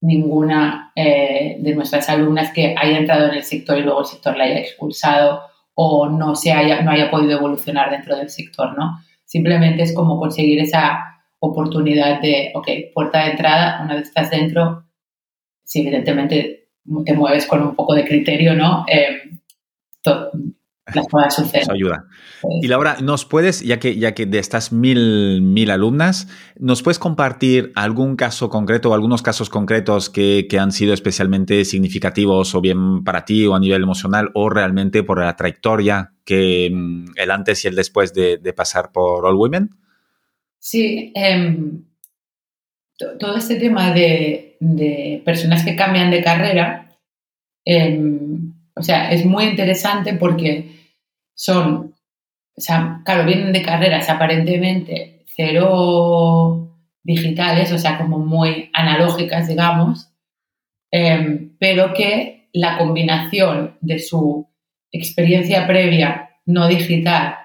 ninguna eh, de nuestras alumnas que haya entrado en el sector y luego el sector la haya expulsado o no, se haya, no haya podido evolucionar dentro del sector, ¿no? Simplemente es como conseguir esa oportunidad de, ok, puerta de entrada, una vez estás dentro, si evidentemente te mueves con un poco de criterio, ¿no? Eh, las cosas suceden. Eso ayuda. Y Laura, ¿nos puedes, ya que, ya que de estas mil, mil alumnas, ¿nos puedes compartir algún caso concreto o algunos casos concretos que, que, han sido especialmente significativos o bien para ti o a nivel emocional o realmente por la trayectoria que mm, el antes y el después de, de pasar por All Women? Sí, em, todo este tema de, de, personas que cambian de carrera, em, o sea, es muy interesante porque son, o sea, claro, vienen de carreras aparentemente cero digitales, o sea, como muy analógicas, digamos, em, pero que la combinación de su experiencia previa no digital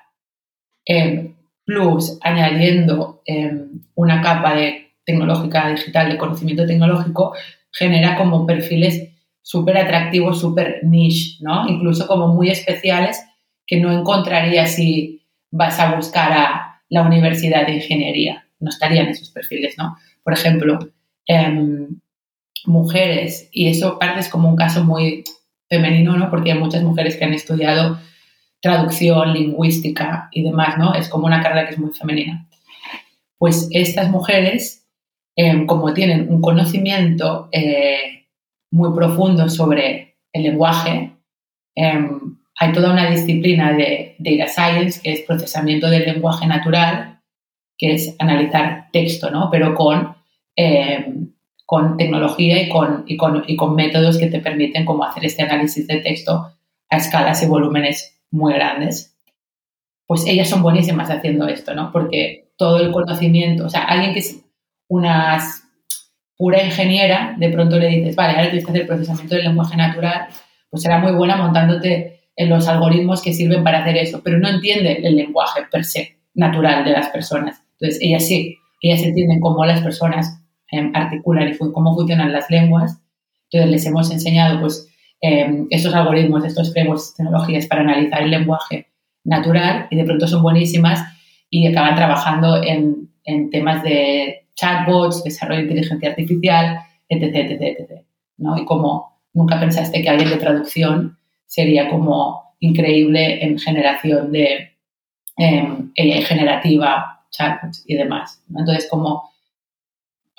em, plus añadiendo em, una capa de tecnológica digital de conocimiento tecnológico genera como perfiles súper atractivos, súper niche, ¿no? Incluso como muy especiales que no encontrarías si vas a buscar a la Universidad de Ingeniería. No estarían esos perfiles, ¿no? Por ejemplo, em, mujeres, y eso parece como un caso muy femenino, ¿no? Porque hay muchas mujeres que han estudiado traducción, lingüística y demás, ¿no? Es como una carrera que es muy femenina. Pues estas mujeres, em, como tienen un conocimiento eh, muy profundo sobre el lenguaje. Em, hay toda una disciplina de Data Science, que es procesamiento del lenguaje natural, que es analizar texto, ¿no? Pero con, em, con tecnología y con, y con, y, con, métodos que te permiten como hacer este análisis de texto a escalas y volúmenes muy grandes. Pues ellas son buenísimas haciendo esto, ¿no? Porque todo el conocimiento, o sea, alguien que es unas pura ingeniera, de pronto le dices, vale, ahora tienes que hacer procesamiento del lenguaje natural, pues será muy buena montándote en los algoritmos que sirven para hacer eso, pero no entiende el lenguaje per se natural de las personas. Entonces, ellas sí, ellas entienden cómo las personas em, articulan y cómo funcionan las lenguas. Entonces, les hemos enseñado pues, em, estos algoritmos, estos frameworks, tecnologías para analizar el lenguaje natural y de pronto son buenísimas y acaban trabajando en, en temas de chatbots, desarrollo de inteligencia artificial, etc., etc., etc. ¿no? Y como nunca pensaste que alguien de traducción sería como increíble en generación de eh, generativa, chatbots y demás. Entonces, como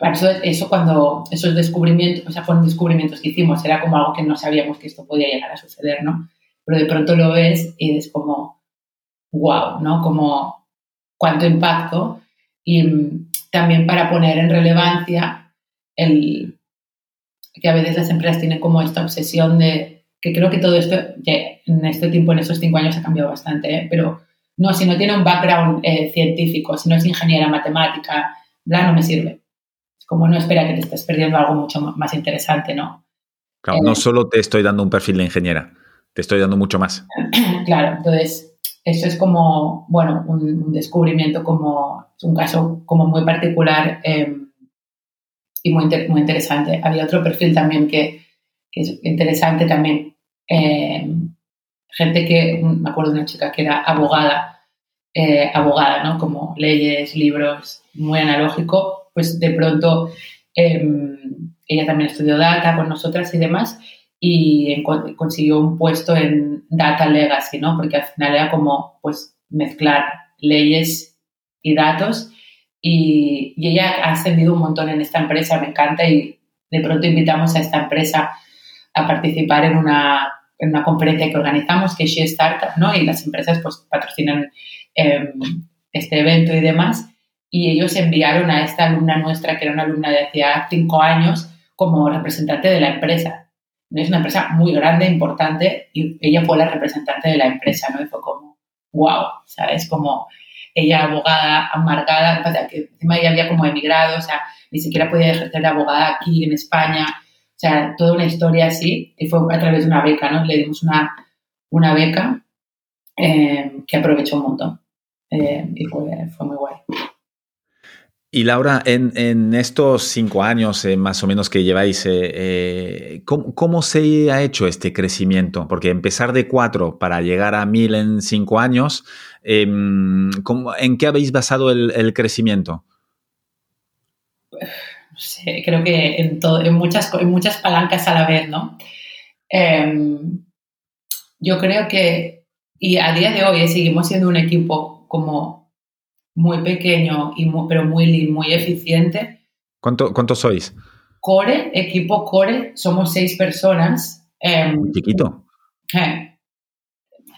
eso, eso, cuando esos descubrimientos, o sea, fueron descubrimientos que hicimos, era como algo que no sabíamos que esto podía llegar a suceder, ¿no? Pero de pronto lo ves y es como, wow, ¿no? Como cuánto impacto. Y también para poner en relevancia el, que a veces las empresas tienen como esta obsesión de que creo que todo esto en este tiempo, en esos cinco años, ha cambiado bastante, ¿eh? pero no, si no tiene un background eh, científico, si no es ingeniera matemática, bla, no me sirve. Es como no espera que te estés perdiendo algo mucho más interesante, ¿no? Claro, no solo te estoy dando un perfil de ingeniera, te estoy dando mucho más. claro, entonces eso es como, bueno, un, descubrimiento como, un caso como muy particular em, y muy, muy interesante. Había otro perfil también que, que es interesante también. Em, gente que, me acuerdo de una chica que era abogada, eh, abogada, ¿no? Como leyes, libros, muy analógico, pues de pronto em, ella también estudió data con nosotras y demás y consiguió un puesto en Data Legacy, ¿no? Porque al final era como, pues, mezclar leyes y datos y, ella ha ascendido un montón en esta empresa, me encanta y de pronto invitamos a esta empresa a participar en una, en una conferencia que organizamos, que es She Startup, ¿no? Y las empresas, pues, patrocinan em, este evento y demás. Y ellos enviaron a esta alumna nuestra, que era una alumna de hacía cinco años, como representante de la empresa es una empresa muy grande, importante, y ella fue la representante de la empresa, ¿no? Y fue como, wow, ¿sabes? Como ella abogada, amargada, que encima ella había como emigrado, o sea, ni siquiera podía ejercer de abogada aquí en España, o sea, toda una historia así, y fue a través de una beca, ¿no? Le dimos una, una beca eh, que aprovechó un montón, eh, y fue, fue muy guay. Y Laura, en, estos cinco años eh, más o menos que lleváis, eh, eh, ¿cómo, se ha hecho este crecimiento? Porque empezar de cuatro para llegar a mil en cinco años, em, ¿en qué habéis basado el, crecimiento? Sí, creo que en, en, muchas, en muchas palancas a la vez, ¿no? Em, yo creo que, y a día de hoy seguimos siendo un equipo como muy pequeño, y pero muy muy eficiente. ¿Cuánto, ¿Cuántos sois? Core, equipo Core, somos seis personas. Eh, chiquito. Eh,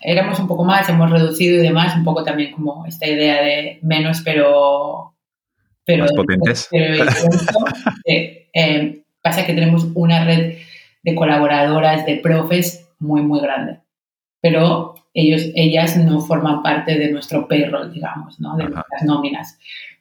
éramos un poco más, hemos reducido y demás, un poco también como esta idea de menos, pero... pero más potentes. Em, pasa que tenemos una red de colaboradoras, de profes muy, muy grande. Pero ellos, ellas no forman parte de nuestro payroll, digamos, ¿no? de las nóminas.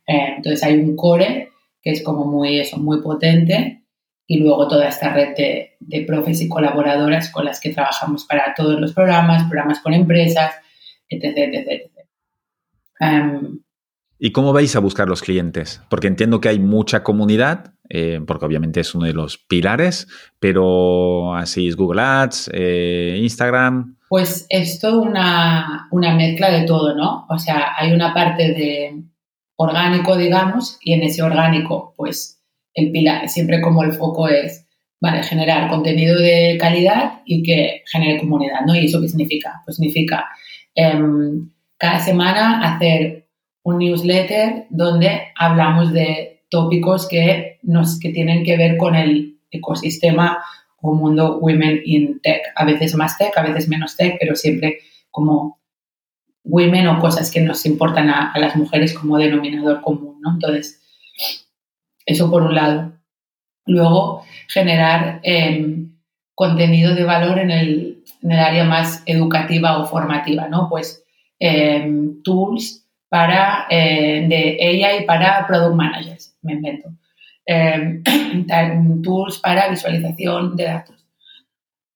Eh, entonces hay un core que es como muy, eso, muy potente y luego toda esta red de, de profes y colaboradoras con las que trabajamos para todos los programas, programas con empresas, etc. etc, em, ¿Y cómo vais a buscar los clientes? Porque entiendo que hay mucha comunidad, eh, porque obviamente es uno de los pilares, pero así es Google Ads, eh, Instagram. Pues es toda una, una, mezcla de todo, ¿no? O sea, hay una parte de orgánico, digamos, y en ese orgánico, pues el pilar, siempre como el foco es, vale, generar contenido de calidad y que genere comunidad, ¿no? ¿Y eso qué significa? Pues significa em, cada semana hacer un newsletter donde hablamos de tópicos que, nos, que tienen que ver con el ecosistema o mundo women in tech. A veces más tech, a veces menos tech, pero siempre como women o cosas que nos importan a, las mujeres como denominador común, ¿no? Entonces, eso por un lado. Luego, generar em, contenido de valor en el, en el, área más educativa o formativa, ¿no? Pues em, tools para, eh, de AI para product managers, me invento. Em, tools para visualización de datos.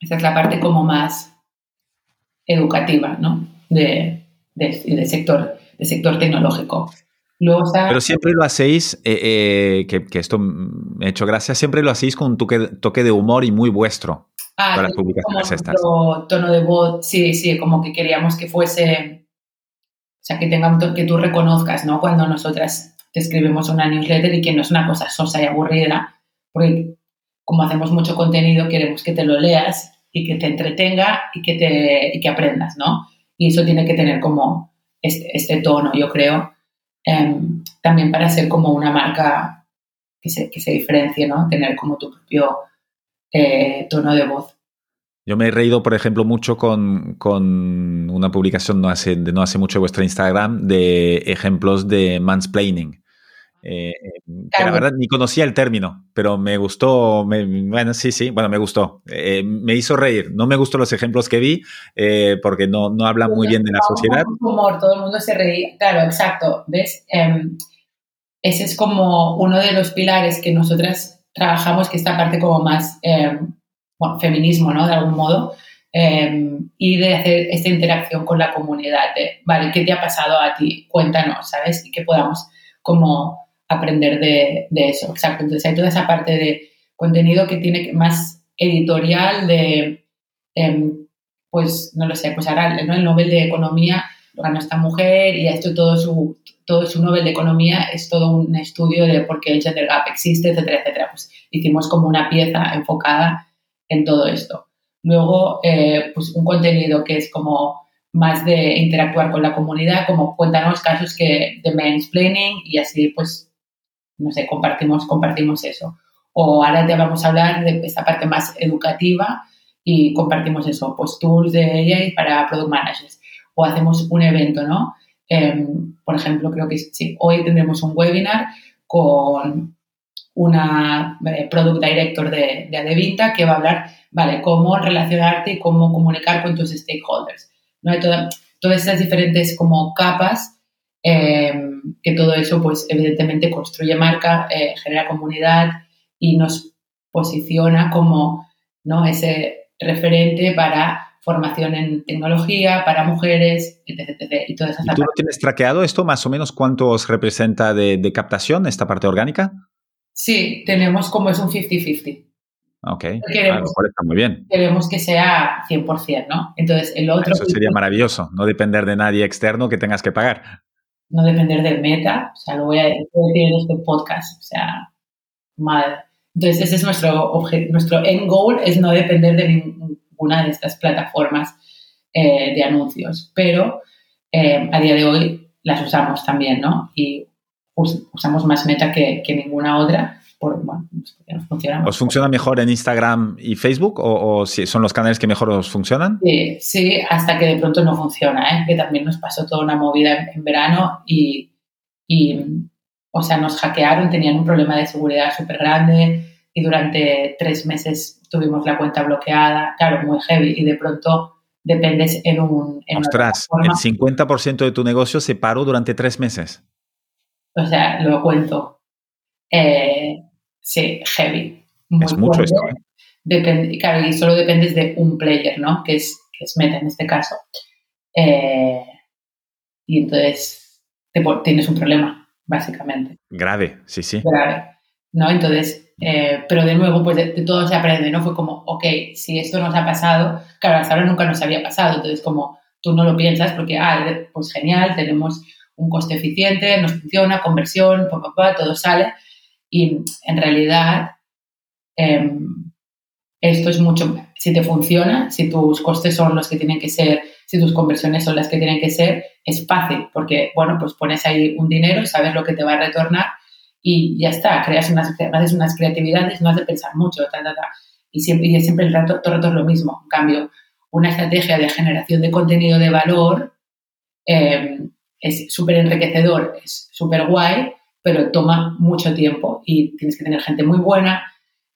Esa es la parte como más educativa, ¿no? De, de, sector, de sector tecnológico. Pero siempre lo hacéis, eh, eh, que, esto me ha hecho gracia, siempre lo hacéis con un toque, de humor y muy vuestro. Ah, para las publicaciones estas. Tono de voz, sí, sí, como que queríamos que fuese o sea, que, tenga, que tú reconozcas, ¿no? Cuando nosotras te escribimos una newsletter y que no es una cosa sosa y aburrida, porque como hacemos mucho contenido, queremos que te lo leas y que te entretenga y que, te, y que aprendas, ¿no? Y eso tiene que tener como este, este tono, yo creo, em, también para ser como una marca que se, que se diferencie, ¿no? Tener como tu propio eh, tono de voz. Yo me he reído, por ejemplo, mucho con, una publicación no hace, de no hace mucho de vuestro Instagram de ejemplos de mansplaining. Eh, la verdad ni conocía el término, pero me gustó, bueno, sí, sí, bueno, me gustó. Eh, me hizo reír. No me gustó los ejemplos que vi eh, porque no, no hablan muy bien de la sociedad. Humor, todo el mundo se reía. Claro, exacto. ¿Ves? Em, ese es como uno de los pilares que nosotras trabajamos, que esta parte como más, em, bueno, feminismo, ¿no? De algún modo. Em, y de hacer esta interacción con la comunidad de, vale, ¿qué te ha pasado a ti? Cuéntanos, ¿sabes? Y que podamos como aprender de, eso. Exacto. Entonces hay toda esa parte de contenido que tiene más editorial de, em, pues, no lo sé, pues ahora ¿no? el Nobel de Economía lo ganó esta mujer y esto todo su, todo su Nobel de Economía es todo un estudio de por qué el gender gap existe, etcétera, etcétera. Pues hicimos como una pieza enfocada en todo esto. Luego, eh, pues un contenido que es como más de interactuar con la comunidad, como cuéntanos casos que de mansplaining y así pues no sé, compartimos, compartimos eso. O ahora te vamos a hablar de esta parte más educativa y compartimos eso, pues tools de AI para product managers. O hacemos un evento, ¿no? Em, por ejemplo, creo que sí, hoy tendremos un webinar con una eh, product director de, de Adevinta que va a hablar, vale, cómo relacionarte y cómo comunicar con tus stakeholders. ¿no? Hay todas estas diferentes como capas Em, que todo eso, pues evidentemente construye marca, eh, genera comunidad y nos posiciona como ¿no? ese referente para formación en tecnología, para mujeres, etc. ¿Y, todas ¿Y tú lo tienes traqueado esto? ¿Más o menos cuánto os representa de, captación esta parte orgánica? Sí, tenemos como es un 50-50. Ok, queremos, está muy bien. Queremos que sea 100%, ¿no? Entonces, el otro... Eso sería maravilloso, no depender de nadie externo que tengas que pagar no depender del meta, o sea, lo voy a decir en este podcast, o sea, madre. Entonces, ese es nuestro, nuestro end goal, es no depender de ninguna de estas plataformas eh, de anuncios, pero eh, a día de hoy las usamos también, ¿no? Y usamos más meta que, que ninguna otra ¿Os funciona mejor en Instagram y Facebook o, son los canales que mejor os funcionan? Sí, sí, hasta que de pronto no funciona, ¿eh? que también nos pasó toda una movida en, verano y, o sea, nos hackearon, tenían un problema de seguridad súper grande y durante tres meses tuvimos la cuenta bloqueada, claro, muy heavy y de pronto dependes en un... En Ostras, el 50% de tu negocio se paró durante tres meses. O sea, lo cuento. Eh, Sí, heavy. es mucho esto. ¿eh? claro, y solo dependes de un player, ¿no? Que es, que es Meta en este caso. Eh, y entonces tienes un problema, básicamente. Grave, sí, sí. Grave. ¿No? Entonces, eh, pero de nuevo, pues de, todo se aprende, ¿no? Fue como, ok, si esto nos ha pasado, claro, hasta ahora nunca nos había pasado, entonces como tú no lo piensas porque, ah, pues genial, tenemos un coste eficiente, nos funciona, conversión, papá, todo sale, y en realidad, em, esto es mucho, si te funciona, si tus costes son los que tienen que ser, si tus conversiones son las que tienen que ser, es fácil, porque, bueno, pues pones ahí un dinero, sabes lo que te va a retornar y ya está, creas unas, haces unas creatividades, no has de pensar mucho, y siempre, y siempre el rato, todo el rato es lo mismo. En cambio, una estrategia de generación de contenido de valor em, es súper enriquecedor, es súper guay, pero toma mucho tiempo y tienes que tener gente muy buena.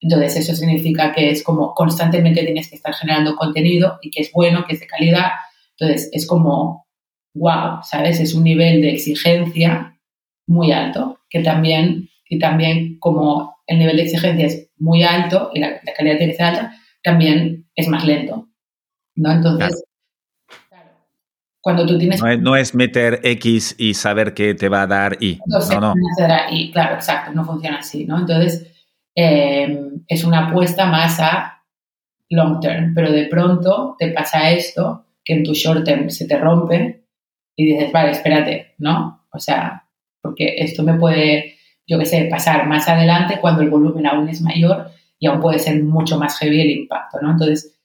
Entonces, eso significa que es como constantemente tienes que estar generando contenido y que es bueno, que es de calidad. Entonces, es como, wow, ¿sabes? Es un nivel de exigencia muy alto, que también, y también como el nivel de exigencia es muy alto y la, calidad tiene que ser alta, también es más lento, ¿no? Entonces, cuando tú tienes... No es, meter X y saber qué te va a dar Y. No, no. Y, claro, exacto, no funciona así, ¿no? Entonces, em, es una apuesta más a long term, pero de pronto te pasa esto, que en tu short term se te rompe y dices, vale, espérate, ¿no? O sea, porque esto me puede, yo qué sé, pasar más adelante cuando el volumen aún es mayor y aún puede ser mucho más heavy el impacto, ¿no? Entonces,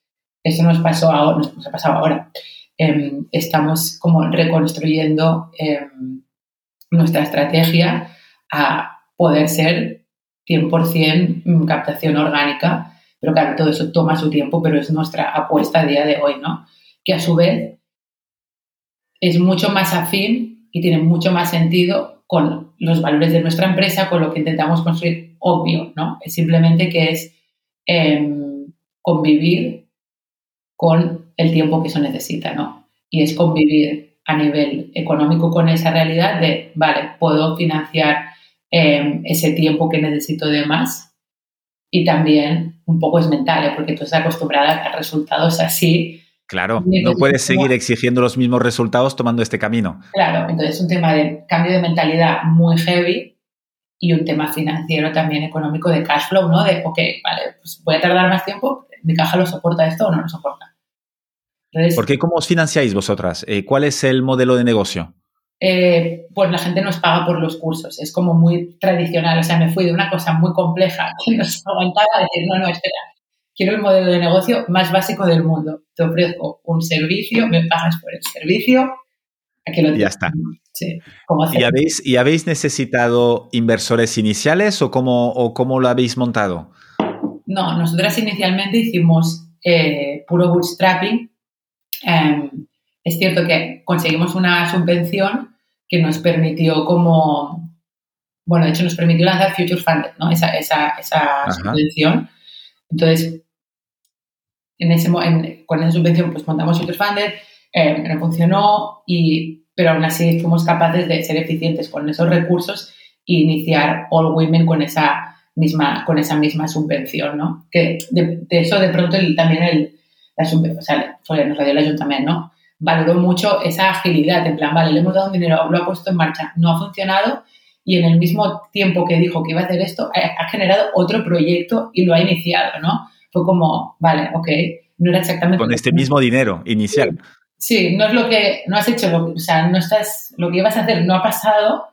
eso nos pasó ahora, nos ha pasado ahora. Em, estamos como reconstruyendo em, nuestra estrategia a poder ser 100% captación orgánica, pero claro, todo eso toma su tiempo, pero es nuestra apuesta a día de hoy, ¿no? Que a su vez es mucho más afín y tiene mucho más sentido con los valores de nuestra empresa, con lo que intentamos construir, obvio, ¿no? Es simplemente que es em, convivir con el tiempo que eso necesita, ¿no? Y es convivir a nivel económico con esa realidad de, vale, puedo financiar em, ese tiempo que necesito de más y también un poco es mental, ¿eh? porque tú estás acostumbrada a resultados así Claro, no puedes seguir exigiendo los mismos resultados tomando este camino. Claro, entonces es un tema de cambio de mentalidad muy heavy y un tema financiero también económico de cash flow, ¿no? De, ok, vale, pues voy a tardar más tiempo, ¿mi caja lo soporta esto o no lo soporta? ¿Por qué cómo os financiáis vosotras? Eh, ¿Cuál es el modelo de negocio? Eh, pues la gente nos paga por los cursos, es como muy tradicional, o sea, me fui de una cosa muy compleja que nos aguantaba a decir, no, no, espera, quiero el modelo de negocio más básico del mundo. Te ofrezco un servicio, me pagas por el servicio. Aquí lo ya está. Sí, ¿Y, habéis, ¿Y habéis necesitado inversores iniciales o cómo, o cómo lo habéis montado? No, nosotras inicialmente hicimos eh, puro bootstrapping. Em, es cierto que conseguimos una subvención que nos permitió como, bueno, de hecho nos permitió lanzar Future Funded, ¿no? Esa, esa, esa subvención. Entonces, en ese, con esa subvención pues montamos Future Funder, eh, no funcionó, y, pero aún así fuimos capaces de ser eficientes con esos recursos e iniciar All Women con esa misma, con esa misma subvención, ¿no? Que de, eso de pronto también el, la o sea, nos la dio el ayuntamiento, ¿no? Valoró mucho esa agilidad, en plan, vale, le hemos dado un dinero, lo ha puesto en marcha, no ha funcionado y en el mismo tiempo que dijo que iba a hacer esto, ha, ha generado otro proyecto y lo ha iniciado, ¿no? fue como, vale, ok, no era exactamente... Con este mismo dinero inicial. Sí. no es lo que, no has hecho, lo, o sea, no estás, lo que ibas a hacer no ha pasado,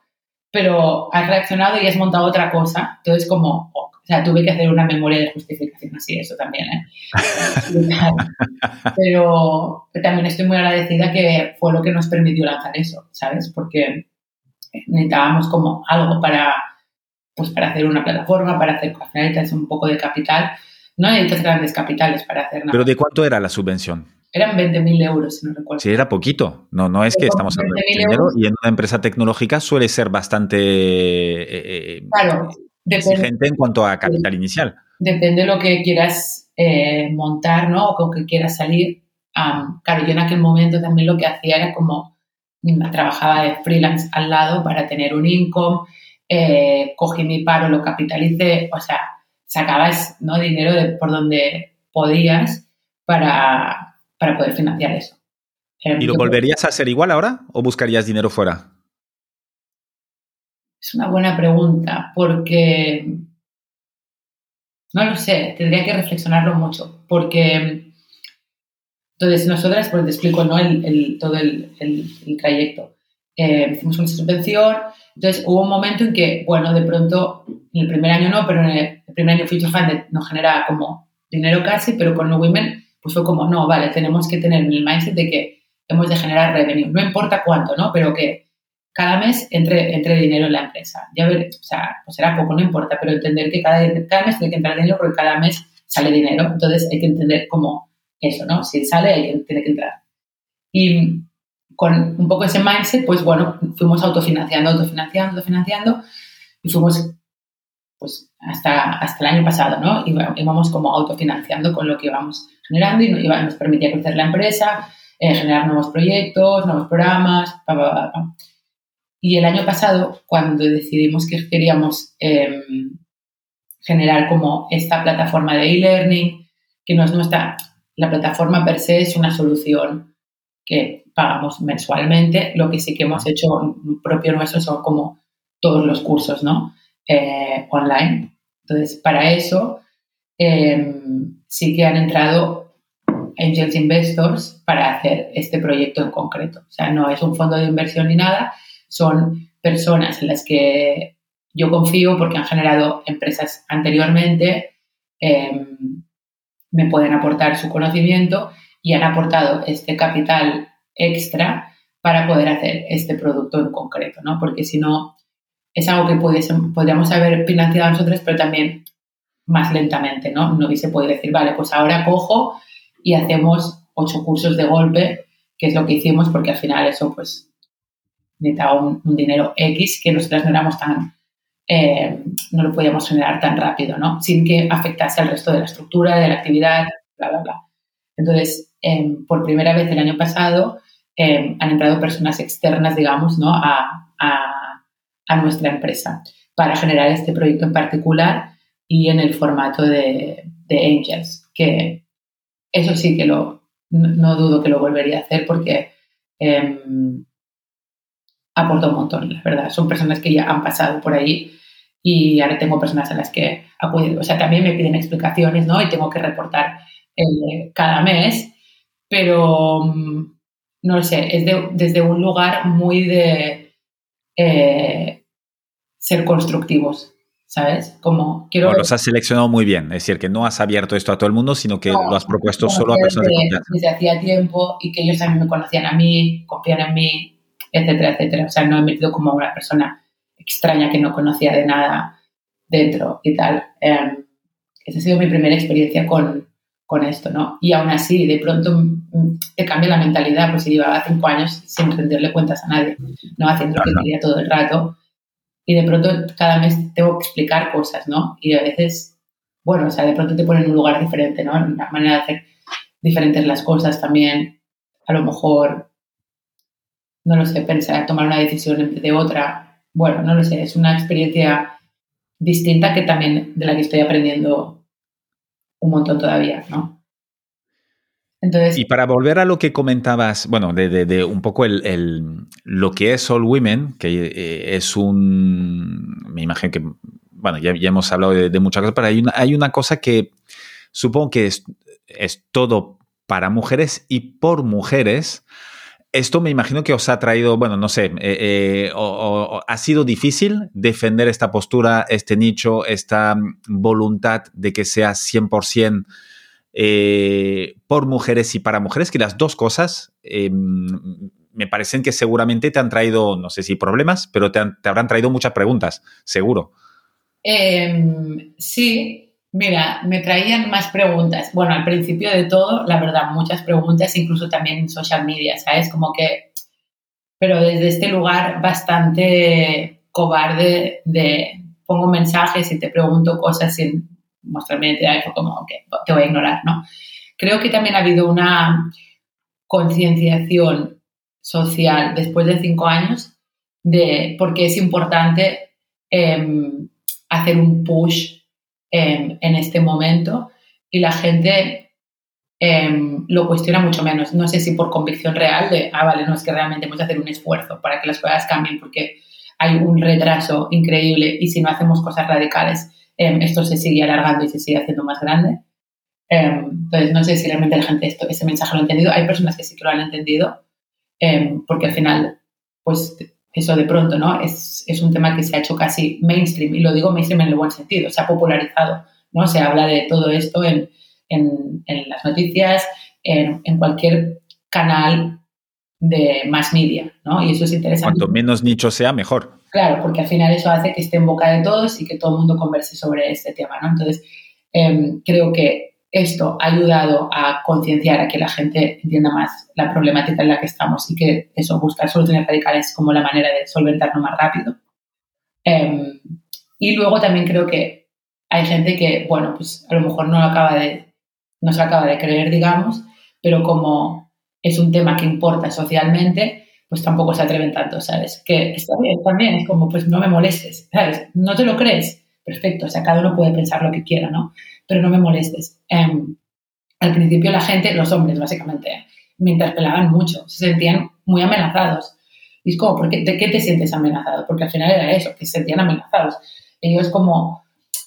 pero has reaccionado y has montado otra cosa. Entonces, como, o sea, tuve que hacer una memoria de justificación así, eso también, ¿eh? pero también estoy muy agradecida que fue lo que nos permitió lanzar eso, ¿sabes? Porque necesitábamos como algo para, pues para hacer una plataforma, para hacer, al un poco de capital no necesitas grandes capitales para hacer nada. ¿Pero de cuánto era la subvención? Eran 20.000 euros, si no recuerdo. Sí, era poquito. No, no es que estamos hablando de dinero y en una empresa tecnológica suele ser bastante eh, eh, claro, exigente en cuanto a capital inicial. Depende de lo que quieras eh, montar, ¿no? O con que quieras salir. claro, yo en aquel momento también lo que hacía era como mm, trabajaba de freelance al lado para tener un income, cogí mi paro, lo capitalicé, o sea, sacabas ¿no? dinero de por donde podías para, poder financiar eso. ¿Y lo volverías a hacer igual ahora o buscarías dinero fuera? Es una buena pregunta porque no lo sé, tendría que reflexionarlo mucho porque entonces nosotras, pues te explico ¿no? el, todo el, trayecto. Eh, hicimos una subvención, entonces hubo un momento en que, bueno, de pronto, en el primer año no, pero en el, primer año Future Fund nos genera como dinero casi, pero con No Women, pues fue como, no, vale, tenemos que tener el mindset de que hemos de generar revenue, no importa cuánto, ¿no? Pero que cada mes entre, entre dinero en la empresa. Ya ver, o sea, pues era poco, no importa, pero entender que cada, cada mes tiene que entrar dinero porque cada mes sale dinero. Entonces hay que entender como eso, ¿no? Si sale, hay que, tiene que entrar. Y con un poco ese mindset, pues bueno, fuimos autofinanciando, autofinanciando, autofinanciando y fuimos pues hasta, hasta el año pasado, ¿no? Íbamos como autofinanciando con lo que íbamos generando y nos permitía crecer la empresa, eh, generar nuevos proyectos, nuevos programas, Y el año pasado, cuando decidimos que queríamos em, generar como esta plataforma de e-learning, que no es nuestra, la plataforma per se es una solución que pagamos mensualmente. Lo que sí que hemos hecho propio nuestro son como todos los cursos, ¿no? Eh, online. Entonces, para eso em, sí que han entrado Angels Investors para hacer este proyecto en concreto. O sea, no es un fondo de inversión ni nada, son personas en las que yo confío porque han generado empresas anteriormente, em, me pueden aportar su conocimiento y han aportado este capital extra para poder hacer este producto en concreto, ¿no? Porque si no, es algo que podríamos haber financiado nosotros, pero también más lentamente, ¿no? No hubiese podido decir, vale, pues ahora cojo y hacemos ocho cursos de golpe, que es lo que hicimos, porque al final eso, pues, necesitaba un, dinero X que nosotras no éramos tan, eh, no lo podíamos generar tan rápido, ¿no? Sin que afectase al resto de la estructura, de la actividad, bla, bla, bla. Entonces, em, por primera vez el año pasado, em, han entrado personas externas, digamos, ¿no? a, a nuestra empresa para generar este proyecto en particular y en el formato de, de Angels, que eso sí que lo, no, dudo que lo volvería a hacer porque eh, aporta un montón, la verdad. Son personas que ya han pasado por ahí y ahora tengo personas a las que acudir. O sea, también me piden explicaciones, ¿no? Y tengo que reportar eh, cada mes, pero mm, no lo sé, es desde un lugar muy de eh, ser constructivos. ¿sabes? Como quiero... los has seleccionado muy bien, es decir, que no has abierto esto a todo el mundo, sino que lo has propuesto solo a personas de confianza. Desde hacía tiempo y que ellos también me conocían a mí, confían en mí, etcétera, etcétera. O sea, no he metido como una persona extraña que no conocía de nada dentro y tal. Eh, esa ha sido mi primera experiencia con, con esto, ¿no? Y aún así, de pronto mm, te cambia la mentalidad, pues si llevaba cinco años sin rendirle cuentas a nadie, ¿no? Haciendo lo que quería todo el rato y de pronto cada mes tengo que explicar cosas, ¿no? Y a veces, bueno, o sea, de pronto te ponen en un lugar diferente, ¿no? Una manera de hacer diferentes las cosas también. A lo mejor, no lo sé, pensar, tomar una decisión de otra. Bueno, no lo sé, es una experiencia distinta que también de la que estoy aprendiendo un montón todavía, ¿no? y para volver a lo que comentabas, bueno, de, un poco el, lo que es All Women, que eh, es un, me imagino que, bueno, ya, hemos hablado de, muchas cosas, pero hay una, hay una cosa que supongo que es, es todo para mujeres y por mujeres. Esto me imagino que os ha traído, bueno, no sé, eh, eh, ha sido difícil defender esta postura, este nicho, esta voluntad de que sea 100% eh, por mujeres y para mujeres, que las dos cosas em, me parecen que seguramente te han traído, no sé si problemas, pero te, habrán traído muchas preguntas, seguro. Em, sí, mira, me traían más preguntas. Bueno, al principio de todo, la verdad, muchas preguntas, incluso también en social media, ¿sabes? Como que, pero desde este lugar bastante cobarde de pongo mensajes y te pregunto cosas sin mostrarme identidad fue como, que te voy a ignorar, ¿no? Creo que también ha habido una concienciación social después de cinco años de por qué es importante em, hacer un push en este momento y la gente em, lo cuestiona mucho menos. No sé si por convicción real de, ah, vale, no es que realmente hemos de hacer un esfuerzo para que las cosas cambien porque hay un retraso increíble y si no hacemos cosas radicales Em, esto se sigue alargando y se sigue haciendo más grande. Em, entonces, no sé si realmente la gente esto, ese mensaje lo ha entendido. Hay personas que sí que lo han entendido, porque al final, pues eso de pronto, ¿no? Es, es, un tema que se ha hecho casi mainstream, y lo digo mainstream en el buen sentido, se ha popularizado, ¿no? Se habla de todo esto en, en, en las noticias, en, en, cualquier canal de mass media, ¿no? Y eso es interesante. Cuanto menos nicho sea, mejor. Claro, porque al final eso hace que esté en boca de todos y que todo el mundo converse sobre este tema, ¿no? Entonces, em, creo que esto ha ayudado a concienciar a que la gente entienda más la problemática en la que estamos y que eso, buscar soluciones radicales como la manera de solventarlo más rápido. Em, y luego también creo que hay gente que, bueno, pues a lo mejor no, acaba de, no se acaba de creer, digamos, pero como es un tema que importa socialmente, pues tampoco se atreven tanto, ¿sabes? Que está bien, también es como, pues no me molestes, ¿sabes? ¿No te lo crees? Perfecto, o sea, cada uno puede pensar lo que quiera, ¿no? Pero no me molestes. Em, al principio la gente, los hombres básicamente, me interpelaban mucho, se sentían muy amenazados. Y es como, ¿por qué, ¿de qué te sientes amenazado? Porque al final era eso, que se sentían amenazados. Ellos como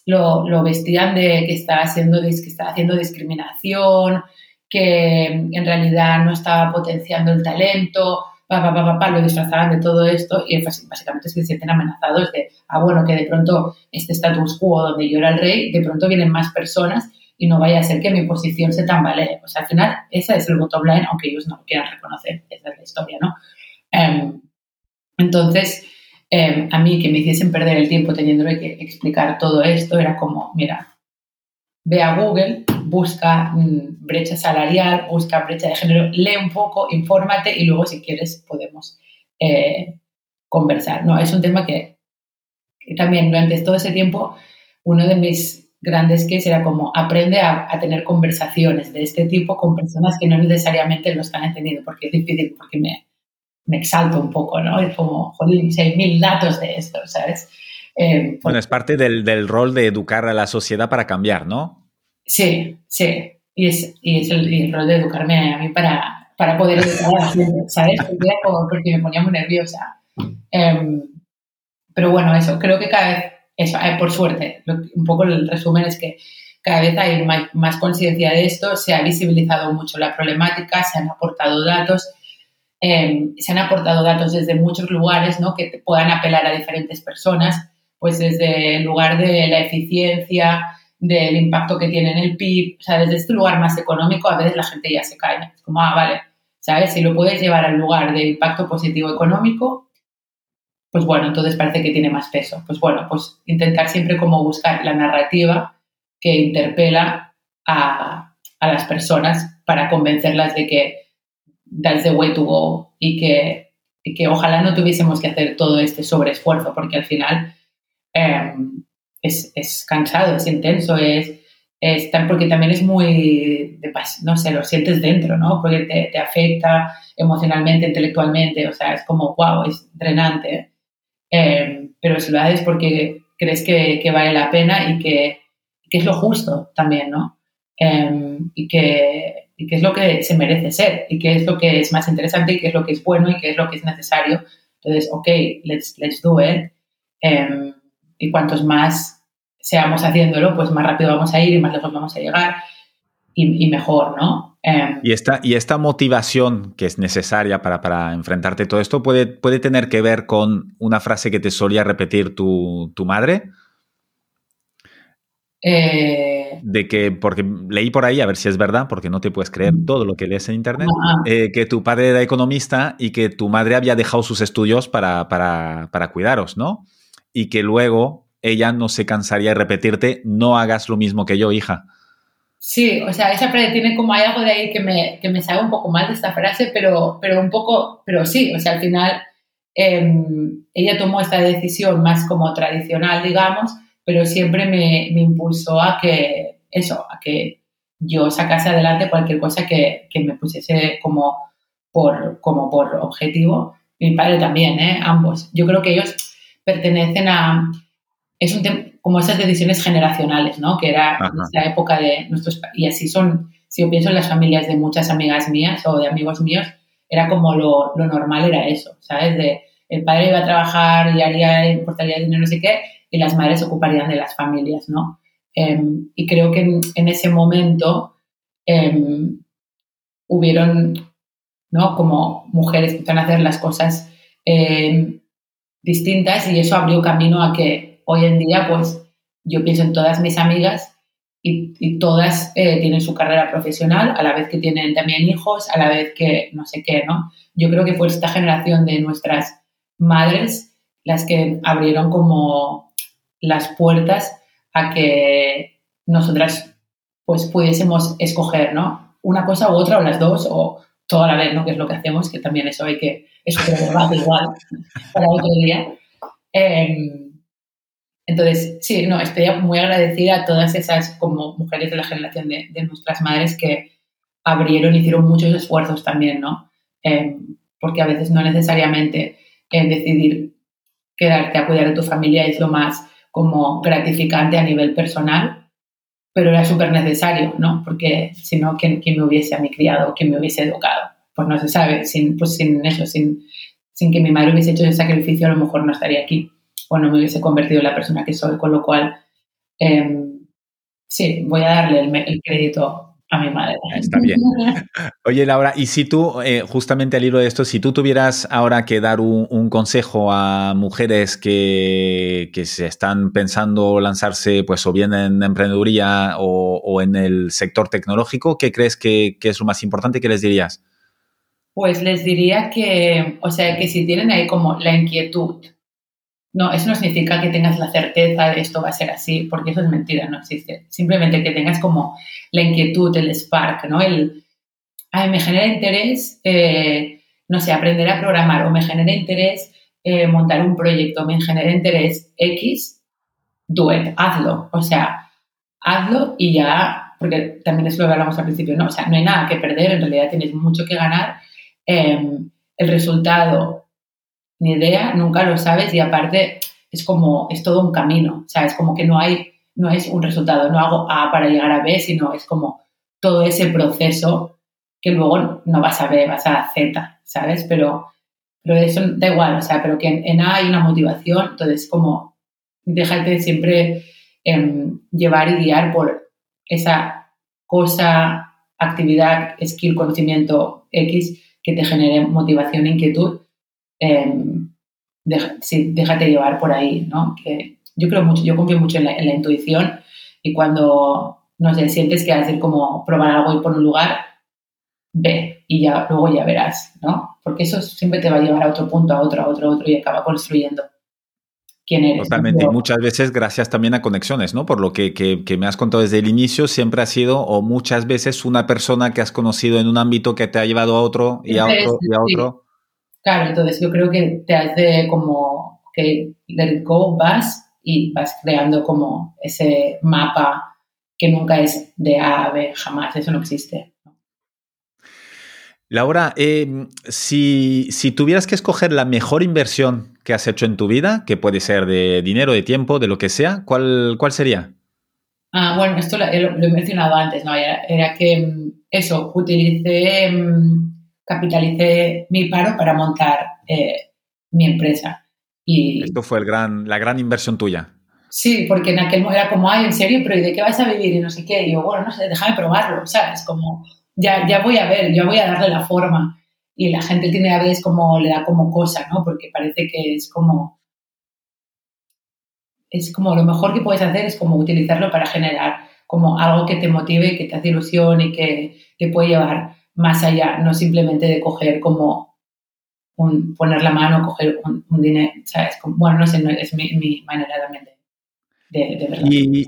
lo, lo vestían de que estaba, haciendo, que estaba haciendo discriminación, que en realidad no estaba potenciando el talento, lo disfrazaban de todo esto y básicamente se sienten amenazados de, ah, bueno, que de pronto este status quo donde yo era el rey, de pronto vienen más personas y no vaya a ser que mi posición se tambalee. O sea, al final, ese es el bottom line, aunque ellos no lo quieran reconocer, esa es la historia, ¿no? Em, entonces, em, a mí que me hiciesen perder el tiempo teniéndome que explicar todo esto, era como, mira, ve a Google, busca mm, brecha salarial, busca brecha de género, lee un poco, infórmate y luego si quieres podemos eh, conversar. No, es un tema que, también durante todo ese tiempo, uno de mis grandes que era como aprende a, tener conversaciones de este tipo con personas que no necesariamente lo están entendiendo, porque es difícil, porque me, me exalto un poco, ¿no? Es como, jolín, si hay mil datos de esto, ¿sabes? Eh, bueno, es parte del, del, rol de educar a la sociedad para cambiar, ¿no? Sí, sí. Y es, y es el, rol de educarme a mí para, para poder educar a la gente, ¿sabes? Porque, me ponía muy nerviosa. Em, pero bueno, eso, creo que cada vez, eso, eh, por suerte, un poco el resumen es que cada vez hay más, más conciencia de esto, se ha visibilizado mucho la problemática, se han aportado datos Em, se han aportado datos desde muchos lugares ¿no? que puedan apelar a diferentes personas, pues desde el lugar de la eficiencia, del impacto que tiene en el PIB, o sea, desde este lugar más económico a veces la gente ya se cae. Es como, ah, vale, ¿sabes? Si lo puedes llevar al lugar de impacto positivo económico, pues bueno, entonces parece que tiene más peso. Pues bueno, pues intentar siempre como buscar la narrativa que interpela a, a las personas para convencerlas de que that's the way to go y que, que ojalá no tuviésemos que hacer todo este sobreesfuerzo porque al final em, es, es, cansado, es intenso, es, es porque también es muy, no sé, lo sientes dentro, ¿no? Porque te, te, afecta emocionalmente, intelectualmente, o sea, es como, wow, es drenante. Em, pero si lo haces porque crees que, que vale la pena y que, que, es lo justo también, ¿no? Em, y que y qué es lo que se merece ser y qué es lo que es más interesante y qué es lo que es bueno y qué es lo que es necesario. Entonces, ok, let's, let's do it. Y cuantos más seamos haciéndolo, pues más rápido vamos a ir y más lejos vamos a llegar y, mejor, ¿no? Em, y, esta, y esta motivación que es necesaria para, para, enfrentarte a todo esto puede, puede tener que ver con una frase que te solía repetir tu, tu madre. Eh, de que, porque leí por ahí, a ver si es verdad, porque no te puedes creer todo lo que lees en internet, eh, que tu padre era economista y que tu madre había dejado sus estudios para, para, para, cuidaros, ¿no? Y que luego ella no se cansaría de repetirte, no hagas lo mismo que yo, hija. Sí, o sea, esa frase tiene como algo de ahí que me, que me sabe un poco mal de esta frase, pero, pero un poco, pero sí, o sea, al final em, ella tomó esta decisión más como tradicional, digamos, pero siempre me, me, impulsó a que, eso, a que yo sacase adelante cualquier cosa que, que me pusiese como por, como por objetivo. Mi padre también, ¿eh? ambos. Yo creo que ellos pertenecen a... Es un como esas decisiones generacionales, ¿no? Que era esa época de nuestros... Y así son, si yo pienso en las familias de muchas amigas mías o de amigos míos, era como lo, lo normal era eso, ¿sabes? De el padre iba a trabajar y haría, importaría dinero, no sé qué, y las madres se ocuparían de las familias, ¿no? Em, y creo que en, ese momento em, hubieron, ¿no? Como mujeres que empezaron a hacer las cosas em, distintas y eso abrió camino a que hoy en día, pues, yo pienso en todas mis amigas y, todas eh, tienen su carrera profesional, a la vez que tienen también hijos, a la vez que no sé qué, ¿no? Yo creo que fue esta generación de nuestras madres las que abrieron como las puertas a que nosotras pues pudiésemos escoger, ¿no? Una cosa u otra o las dos o toda la vez, ¿no? Que es lo que hacemos, que también eso hay que, eso es igual para otro día. Em, entonces, sí, no, estoy muy agradecida a todas esas como mujeres de la generación de, nuestras madres que abrieron, hicieron muchos esfuerzos también, ¿no? Em, porque a veces no necesariamente eh, decidir quedarte a cuidar de tu familia es lo más como gratificante a nivel personal, pero era súper necesario, ¿no? Porque si no, ¿quién, me hubiese a mi criado, quién me hubiese educado? Pues no se sabe, sin, pues sin eso, sin, sin que mi madre hubiese hecho ese sacrificio, a lo mejor no estaría aquí o no me hubiese convertido en la persona que soy, con lo cual, em, sí, voy a darle el, el crédito a mi madre. Está bien. Oye, Laura, y si tú, eh, justamente al hilo de esto, si tú tuvieras ahora que dar un, consejo a mujeres que, se están pensando lanzarse, pues, o bien en emprendeduría o, en el sector tecnológico, ¿qué crees que, que, es lo más importante que les dirías? Pues les diría que, o sea, que si tienen ahí como la inquietud no, eso no significa que tengas la certeza de esto va a ser así, porque eso es mentira, no existe. Simplemente que tengas como la inquietud, el spark, ¿no? El, ay, me genera interés, eh, no sé, aprender a programar o me genera interés eh, montar un proyecto me genera interés X, do it, hazlo. O sea, hazlo y ya, porque también es lo que hablamos al principio, ¿no? O sea, no hay nada que perder, en realidad tienes mucho que ganar. Em, el resultado, ni idea, nunca lo sabes y aparte es como, es todo un camino, o sea, es como que no hay, no es un resultado, no hago A para llegar a B, sino es como todo ese proceso que luego no vas a B, vas a Z, ¿sabes? Pero, pero eso da igual, o sea, pero que en, A hay una motivación, entonces como déjate siempre em, llevar y guiar por esa cosa, actividad, skill, conocimiento X que te genere motivación, inquietud. Eh, déjate llevar por ahí, ¿no? Que yo creo mucho, yo confío mucho en la, intuición y cuando, no sé, sientes que hacer como probar algo y por un lugar, ve y ya luego ya verás, ¿no? Porque eso siempre te va a llevar a otro punto, a otro, a otro, a otro y acaba construyendo quién eres. Totalmente. Y muchas veces gracias también a conexiones, ¿no? Por lo que, que, me has contado desde el inicio, siempre ha sido, o muchas veces, una persona que has conocido en un ámbito que te ha llevado a otro y a otro y a otro. Claro, entonces yo creo que te hace como que let it go, vas y vas creando como ese mapa que nunca es de A a B, jamás, eso no existe. Laura, eh, si, si, tuvieras que escoger la mejor inversión que has hecho en tu vida, que puede ser de dinero, de tiempo, de lo que sea, ¿cuál, cuál sería? Ah, bueno, esto lo, he mencionado antes, ¿no? Era, que mm, eso, utilicé, mm, capitalicé mi paro para montar eh, mi empresa. Y, esto fue el gran, la gran inversión tuya. Sí, porque en aquel momento era como, ay, en serio, pero ¿y de qué vas a vivir? Y no sé qué. Y yo, bueno, no sé, déjame probarlo, ¿sabes? Como ya, ya voy a ver, ya voy a darle la forma. Y la gente tiene a veces como, le da como cosa, ¿no? Porque parece que es como, es como lo mejor que puedes hacer es como utilizarlo para generar como algo que te motive, que te hace ilusión y que te puede llevar más allá, no simplemente de coger como un, poner la mano, coger un, dinero, ¿sabes? bueno, no sé, es mi, manera también de, de, verlo. ¿Y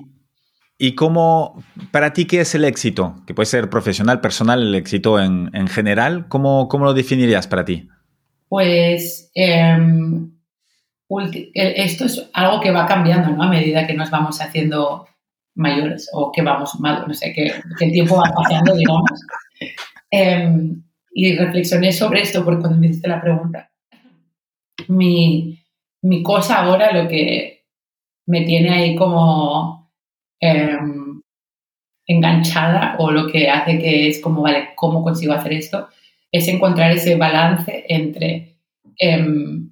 cómo, para ti, qué es el éxito? Que puede ser profesional, personal, el éxito en, general. ¿Cómo, ¿Cómo, lo definirías para ti? Pues em, esto es algo que va cambiando ¿no? a medida que nos vamos haciendo mayores o que vamos mal, no sé, que, el tiempo va pasando, digamos. Em, y reflexioné sobre esto porque cuando me hiciste la pregunta. Mi, mi cosa ahora, lo que me tiene ahí como Em, enganchada o lo que hace que es como, vale, ¿cómo consigo hacer esto? Es encontrar ese balance entre em,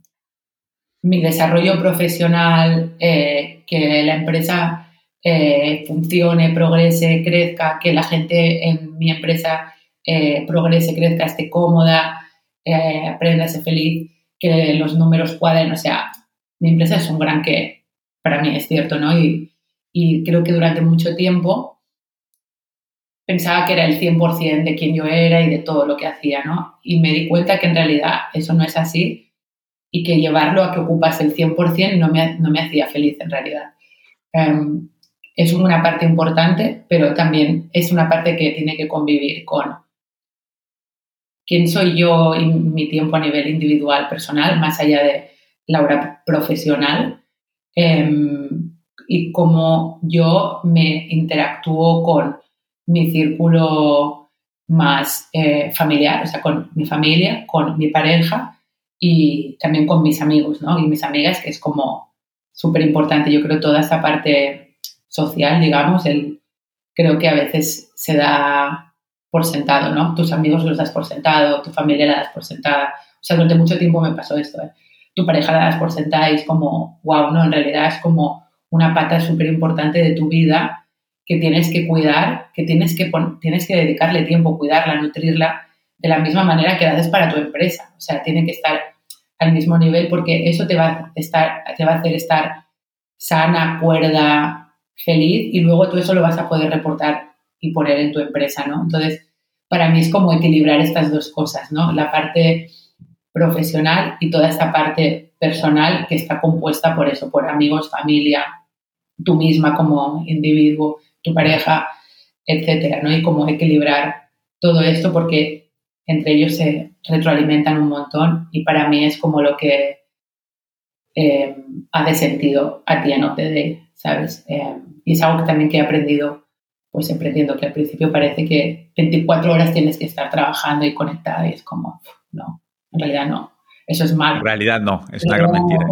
mi desarrollo profesional, eh, que la empresa eh, funcione, progrese, crezca, que la gente en mi empresa eh, progrese, crezca, esté cómoda, aprenda, ser feliz, que los números cuadren. O sea, mi empresa es un gran que para mí es cierto, ¿no? Y, y creo que durante mucho tiempo pensaba que era el 100% de quien yo era y de todo lo que hacía, ¿no? Y me di cuenta que en realidad eso no es así y que llevarlo a que ocupas el 100% no me, no me hacía feliz en realidad. Em, es una parte importante, pero también es una parte que tiene que convivir con quién soy yo y mi tiempo a nivel individual, personal, más allá de la hora profesional. Em, y cómo yo me interactúo con mi círculo más eh, familiar, o sea, con mi familia, con mi pareja y también con mis amigos, ¿no? Y mis amigas, que es como súper importante. Yo creo toda esta parte social, digamos, el, creo que a veces se da por sentado, ¿no? Tus amigos los das por sentado, tu familia la das por sentada. O sea, durante mucho tiempo me pasó esto, ¿eh? Tu pareja la das por sentada y es como, wow, no, en realidad es como una pata súper importante de tu vida que tienes que cuidar, que tienes que, tienes que dedicarle tiempo, cuidarla, nutrirla de la misma manera que haces para tu empresa. O sea, tiene que estar al mismo nivel porque eso te va, a estar, te va a hacer estar sana, cuerda, feliz y luego tú eso lo vas a poder reportar y poner en tu empresa, ¿no? Entonces, para mí es como equilibrar estas dos cosas, ¿no? La parte profesional y toda esta parte personal que está compuesta por eso, por amigos, familia, tú misma como individuo, tu pareja, etcétera, ¿no? Y cómo equilibrar todo esto porque entre ellos se retroalimentan un montón y para mí es como lo que eh, hace sentido a ti no te ¿sabes? Eh, y es algo que también que he aprendido, pues emprendiendo, que al principio parece que 24 horas tienes que estar trabajando y conectada y es como, no, en realidad no. Eso es malo. En realidad no, es una gran mentira.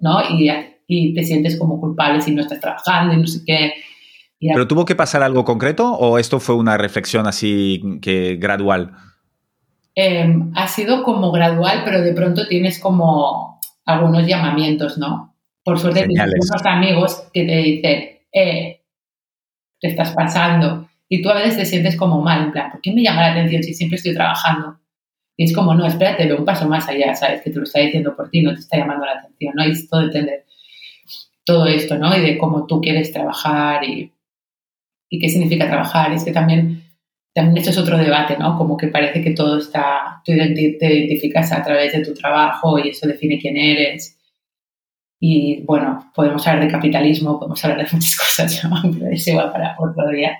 ¿no? Y, y te sientes como culpable si no estás trabajando y no sé qué. ¿Pero tuvo que pasar algo concreto o esto fue una reflexión así que gradual? Em, ha sido como gradual, pero de pronto tienes como algunos llamamientos, ¿no? Por suerte tienes unos amigos que te dicen, eh, te estás pasando. Y tú a veces te sientes como mal, en plan, ¿por qué me llama la atención si siempre estoy trabajando? Y es como, no, espérate, un paso más allá, ¿sabes? Que te lo está diciendo por ti, no te está llamando la atención, ¿no? Y es todo entender todo esto, ¿no? Y de cómo tú quieres trabajar y, qué significa trabajar. Es que también, también esto es otro debate, ¿no? Como que parece que todo está, tú te identificas a través de tu trabajo y eso define quién eres. Y bueno, podemos hablar de capitalismo, podemos hablar de muchas cosas, ¿no? pero eso igual para otro día.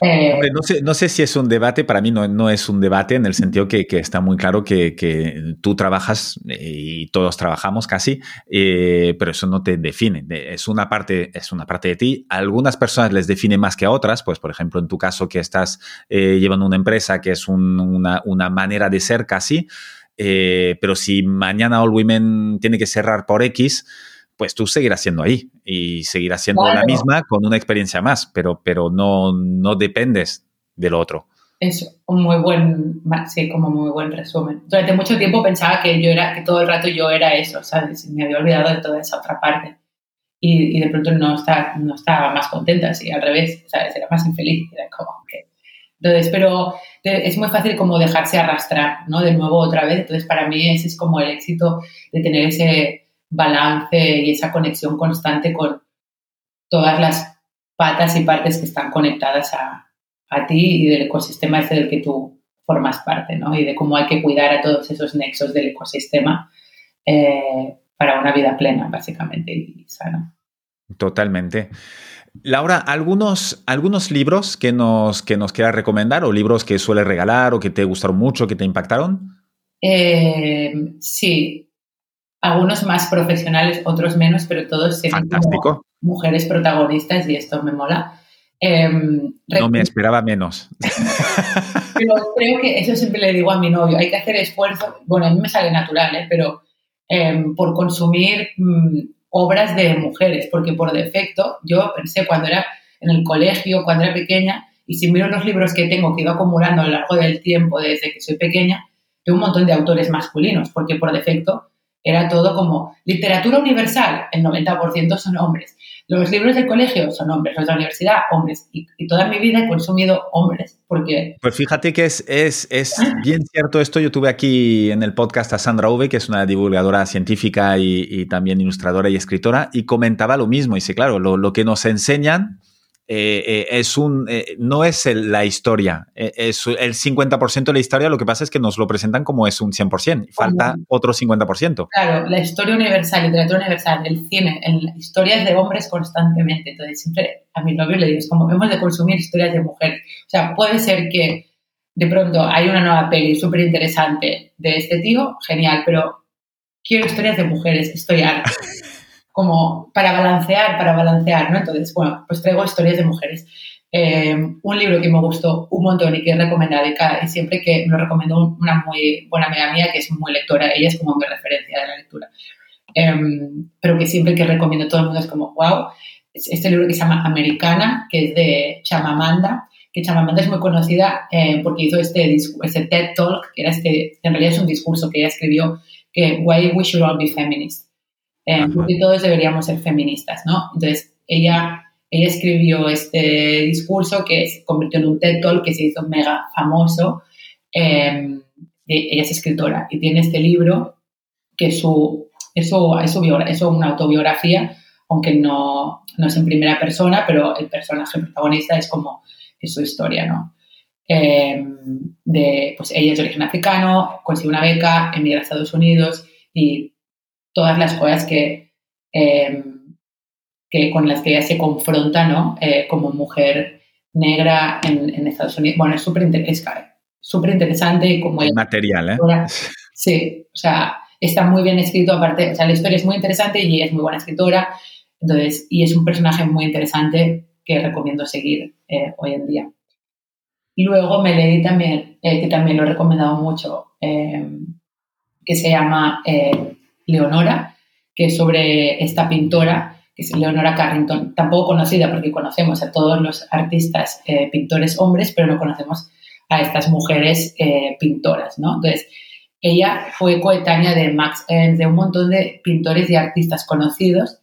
Eh, no, sé, si es un debate, para mí no, no es un debate en el sentido que, está muy claro que, tú trabajas eh, y todos trabajamos casi, eh, pero eso no te define. Es una, parte, es una parte de ti. Algunas personas les define más que a otras, pues por ejemplo en tu caso que estás llevando una empresa que es una, una, manera de ser casi, pero si mañana All Women tiene que cerrar por X, pues tú seguirás siendo ahí y seguirás siendo la misma con una experiencia más, pero, pero no, no dependes del otro. Es un muy buen, sí, como muy buen resumen. Durante mucho tiempo pensaba que yo era, que todo el rato yo era eso, ¿sabes? Me había olvidado de toda esa otra parte. Y, y de pronto no, está, no estaba más contenta, así, al revés, ¿sabes? Era más infeliz, era como que... Entonces, pero es muy fácil como dejarse arrastrar, ¿no? De nuevo otra vez. Entonces, para mí ese es como el éxito de tener ese, balance y esa conexión constante con todas las patas y partes que están conectadas a, ti y del ecosistema ese del que tú formas parte, ¿no? Y de cómo hay que cuidar a todos esos nexos del ecosistema eh, para una vida plena, básicamente, y sana. Totalmente. Laura, ¿algunos, algunos libros que nos, que nos quieras recomendar o libros que sueles regalar o que te gustaron mucho, que te impactaron? Eh, sí, algunos más profesionales, otros menos, pero todos siendo mujeres protagonistas y esto me mola. Em, no me esperaba menos. pero creo que eso siempre le digo a mi novio, hay que hacer esfuerzo, bueno, a mí me sale natural, ¿eh? pero em, por consumir mm, obras de mujeres, porque por defecto yo pensé cuando era en el colegio, cuando era pequeña, y si miro los libros que tengo que ido acumulando a lo largo del tiempo desde que soy pequeña, tengo un montón de autores masculinos, porque por defecto era todo como literatura universal, el 90% son hombres. Los libros del colegio son hombres, los de la universidad, hombres. Y, toda mi vida he consumido hombres, porque... Pues fíjate que es, es, es bien cierto esto. Yo tuve aquí en el podcast a Sandra Uve, que es una divulgadora científica y, también ilustradora y escritora, y comentaba lo mismo. Y sí, claro, lo, lo que nos enseñan eh, eh, es un, eh, no es la historia, es el 50% de la historia, lo que pasa es que nos lo presentan como es un 100%, falta otro 50%. Claro, la historia universal, literatura universal, el cine, en historias de hombres constantemente, entonces siempre a mi novio le digo, es como hemos de consumir historias de mujeres, o sea, puede ser que de pronto hay una nueva peli súper interesante de este tío, genial, pero quiero historias de mujeres, estoy harta. como para balancear, para balancear, ¿no? Entonces, bueno, pues traigo historias de mujeres. Eh, un libro que me gustó un montón y que he recomendado y, cada, siempre que me lo recomiendo una muy buena amiga mía que es muy lectora, ella es como mi referencia de la lectura, em, pero que siempre que recomiendo a todo el mundo es como, wow, este libro que se llama Americana, que es de Chamamanda, que Chamamanda es muy conocida eh, porque hizo este, este TED Talk, que era este, en realidad es un discurso que ella escribió, que Why We Should All Be Feminists eh, porque todos deberíamos ser feministas, ¿no? Entonces, ella, ella escribió este discurso que se convirtió en un TED Talk que se hizo mega famoso. Em, ella es escritora y tiene este libro que es, su, es, su, es, una autobiografía, aunque no, no, es en primera persona, pero el personaje protagonista es como es su historia, ¿no? Em, de, pues ella es de origen africano, consigue una beca, emigra a Estados Unidos y todas las cosas que, em, que con las que ella se confronta, ¿no? Eh, como mujer negra en, Estados Unidos. Bueno, es súper interesante, súper interesante y como... material, ¿eh? Sí, o sea, está muy bien escrito, aparte, o sea, la historia es muy interesante y ella es muy buena escritora, entonces, y es un personaje muy interesante que recomiendo seguir eh, hoy en día. Luego me leí también, eh, que también lo he recomendado mucho, eh, que se llama Leonora, que es sobre esta pintora, que es Leonora Carrington, tampoco conocida porque conocemos a todos los artistas pintores hombres, pero no conocemos a estas mujeres pintoras, ¿no? Entonces, ella fue coetánea de Max Ernst, de un montón de pintores y artistas conocidos,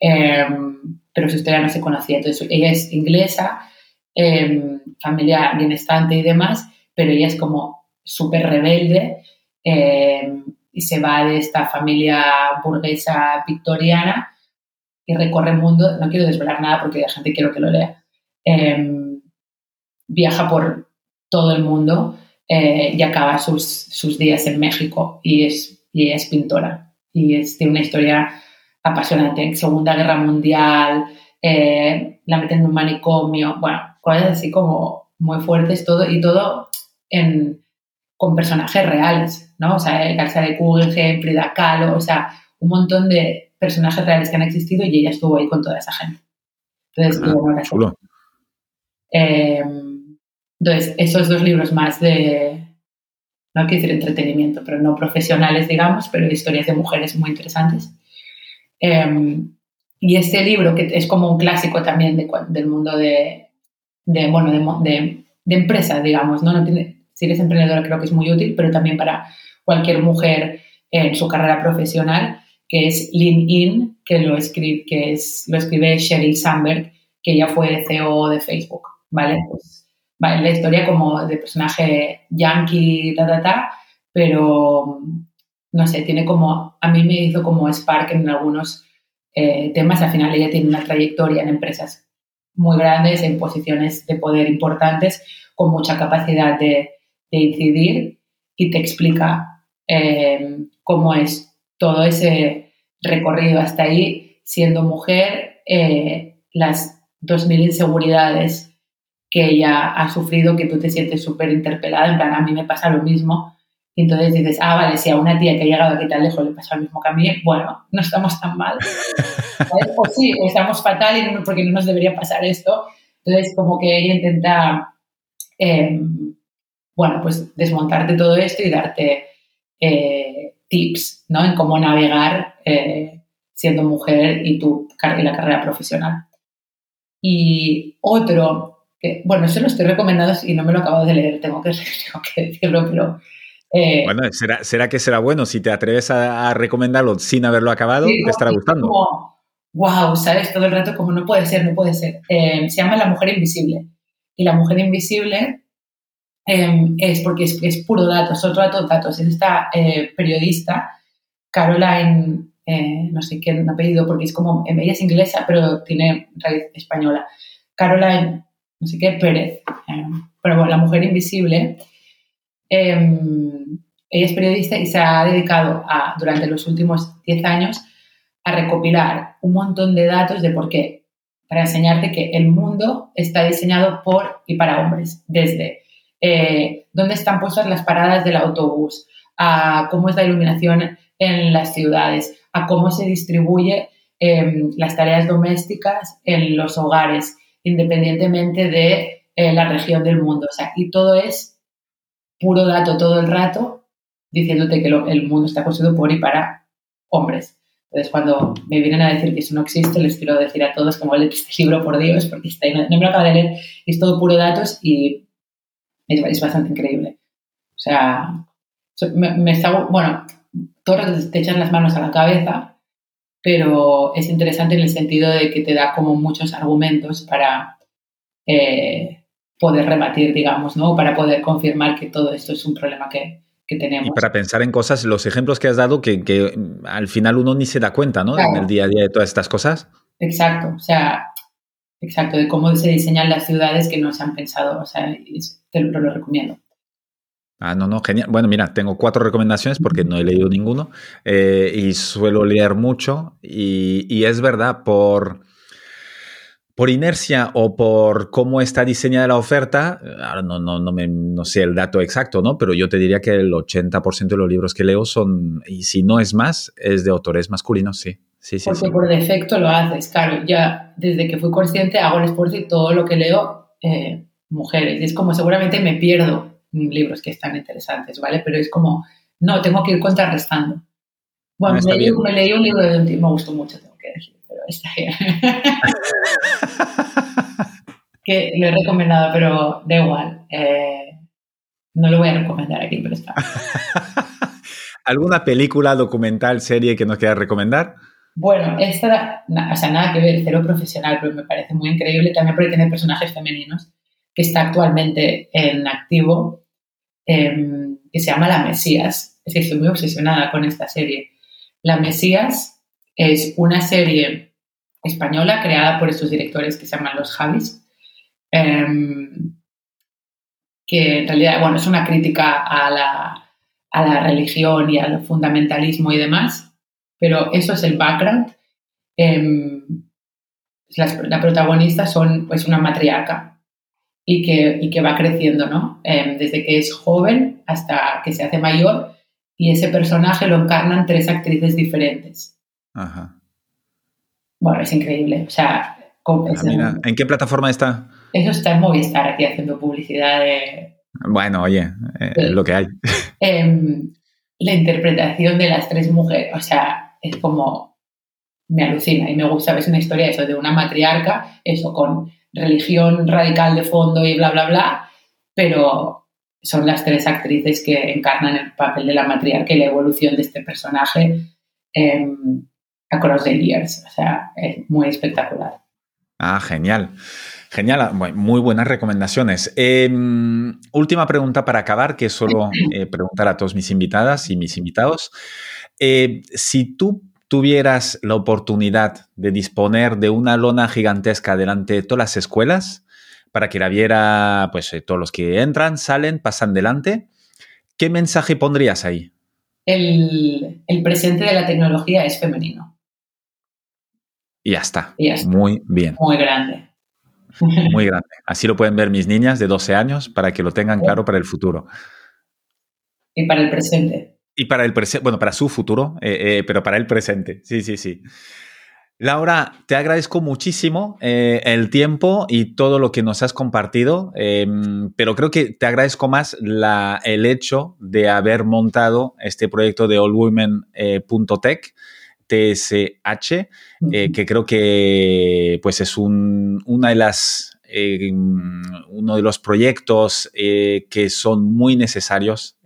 em, pero su historia no se conocía. Entonces, ella es inglesa, em, familia bienestante y demás, pero ella es como súper rebelde em, y se va de esta familia burguesa victoriana y recorre el mundo. No quiero desvelar nada porque la gente quiero que lo lea. viaja por todo el mundo eh, y acaba sus, sus, días en México y es, y es pintora. Y es, tiene una historia apasionante. Segunda Guerra Mundial, eh, la meten en un manicomio, bueno, cosas así como muy fuertes todo y todo en, con personajes reales, ¿no? O sea, Garza de Guggenheim, Frida Kahlo, o sea, un montón de personajes reales que han existido y ella estuvo ahí con toda esa gente. Entonces, ah, Eh, entonces, esos dos libros más de, no quiero decir entretenimiento, pero no profesionales, digamos, pero de historias de mujeres muy interesantes. Em, y este libro, que es como un clásico también del mundo de, de bueno, de, de, empresa, digamos, ¿no? no tiene, si eres emprendedora creo que es muy útil, pero también para cualquier mujer en su carrera profesional, que es Lean In, que lo escribe, que es, lo escribe Sheryl Sandberg, que ya fue CEO de Facebook, ¿vale? Pues la historia como de personaje yankee, ta, ta, ta, pero no sé, tiene como, a mí me hizo como Spark en algunos eh, temas, al final ella tiene una trayectoria en empresas muy grandes, en posiciones de poder importantes, con mucha capacidad de, incidir y te explica eh, cómo es todo ese recorrido hasta ahí, siendo mujer, eh, las 2.000 inseguridades que ella ha sufrido, que tú te sientes súper interpelada, en plan, a mí me pasa lo mismo. Y entonces dices, ah, vale, si a una tía que ha llegado aquí tan lejos le pasa lo mismo que a mí, bueno, no estamos tan mal. o sí, o estamos fatal y no, porque no nos debería pasar esto. Entonces, como que ella intenta, em, bueno, pues desmontarte todo esto y darte eh, tips, ¿no? En cómo navegar eh, siendo mujer y, tu, y la carrera profesional. Y otro bueno, eso lo estoy recomendando y no me lo acabo de leer, tengo que, decirlo, pero... Eh, bueno, ¿será, que será bueno si te atreves a, recomendarlo sin haberlo acabado? te estará gustando. wow, ¿sabes? Todo el rato como no puede ser, no puede ser. Eh, se llama La Mujer Invisible. Y La Mujer Invisible em, es porque es, puro datos, otro dato, datos. Es esta eh, periodista, Caroline, no sé qué apellido, porque es como, ella es inglesa, pero tiene raíz española. Caroline no sé qué, Pérez, eh, pero bueno, La Mujer Invisible, em, ella es periodista y se ha dedicado durante los últimos 10 años a recopilar un montón de datos de por qué, para enseñarte que el mundo está diseñado por y para hombres, desde eh, dónde están puestas las paradas del autobús, a cómo es la iluminación en las ciudades, a cómo se distribuye em, las tareas domésticas en los hogares, independientemente de eh, la región del mundo. O sea, y todo es puro dato todo el rato, diciéndote que el mundo está construido por y para hombres. Entonces, cuando me vienen a decir que eso no existe, les quiero decir a todos como el este libro, por Dios, porque está, no, me lo acabo de leer, es todo puro datos y es, bastante increíble. O sea, me, está, bueno, todos te echan las manos a la cabeza pero es interesante en el sentido de que te da como muchos argumentos para eh, poder rebatir, digamos, ¿no? Para poder confirmar que todo esto es un problema que, que tenemos. Y para pensar en cosas, los ejemplos que has dado que, que al final uno ni se da cuenta, ¿no? En el día a día de todas estas cosas. Exacto, o sea, exacto, de cómo se diseñan las ciudades que no se han pensado, o sea, te lo recomiendo. Ah, no, no, genial. Bueno, mira, tengo cuatro recomendaciones porque no he leído ninguno eh, y suelo leer mucho y, es verdad, por, por inercia o por cómo está diseñada la oferta, ahora no, no, no, me, no sé el dato exacto, ¿no? Pero yo te diría que el 80% de los libros que leo son, y si no es más, es de autores masculinos, sí. Sí, sí, Porque por defecto lo haces, claro. Ya desde que fui consciente hago el esfuerzo y todo lo que leo, eh, mujeres. Y es como seguramente me pierdo libros que están interesantes, ¿vale? Pero es como, no, tengo que ir contrarrestando. Bueno, me, leí, me, leí, un libro de un me gustó mucho, está que lo he recomendado, pero da igual. Eh, no lo voy a recomendar aquí, pero está. ¿Alguna película, documental, serie que nos quieras recomendar? Bueno, esta, o sea, nada que ver, cero profesional, pero me parece muy increíble también porque tiene personajes femeninos que está actualmente en activo, em, que se llama La Mesías. Es que estoy muy obsesionada con esta serie. La Mesías es una serie española creada por estos directores que se llaman los Javis, em, que en realidad, bueno, es una crítica a la, a la, religión y al fundamentalismo y demás, pero eso es el background. Em, la protagonista son pues una matriarca y que, y que va creciendo, ¿no? Em, desde que es joven hasta que se hace mayor y ese personaje lo encarnan tres actrices diferentes. Ajá. Bueno, es increíble. O sea, ah, ¿en qué plataforma está? Eso está en Movistar, aquí haciendo publicidad de... Bueno, oye, eh, es lo que hay. Em, la interpretación de las tres mujeres, o sea, es como... Me alucina y me gusta, ves una historia eso, de una matriarca, eso con religión radical de fondo y bla, bla, bla, pero son las tres actrices que encarnan el papel de la matriarca y la evolución de este personaje. Eh, across the years. O sea, es muy espectacular. Ah, genial. Genial, muy buenas recomendaciones. Em, última pregunta para acabar, que solo eh, preguntar a todos mis invitadas y mis invitados. Eh, si tú tuvieras la oportunidad de disponer de una lona gigantesca delante de todas las escuelas, para que la viera, pues eh, todos los que entran, salen, pasan delante, ¿qué mensaje pondrías ahí? el presente de la tecnología es femenino. Y ya está. Muy bien. Muy grande. Muy grande. Así lo pueden ver mis niñas de 12 años para que lo tengan claro para el futuro. Y para el presente. Y para el presente, bueno, para su futuro, eh, eh, pero para el presente. Sí, sí, sí. Laura, te agradezco muchísimo eh, el tiempo y todo lo que nos has compartido, em, pero creo que te agradezco más la, el hecho de haber montado este proyecto de allwomen.tech TSH, eh, que creo que pues es un, una de las, eh, uno de los proyectos eh, que son muy necesarios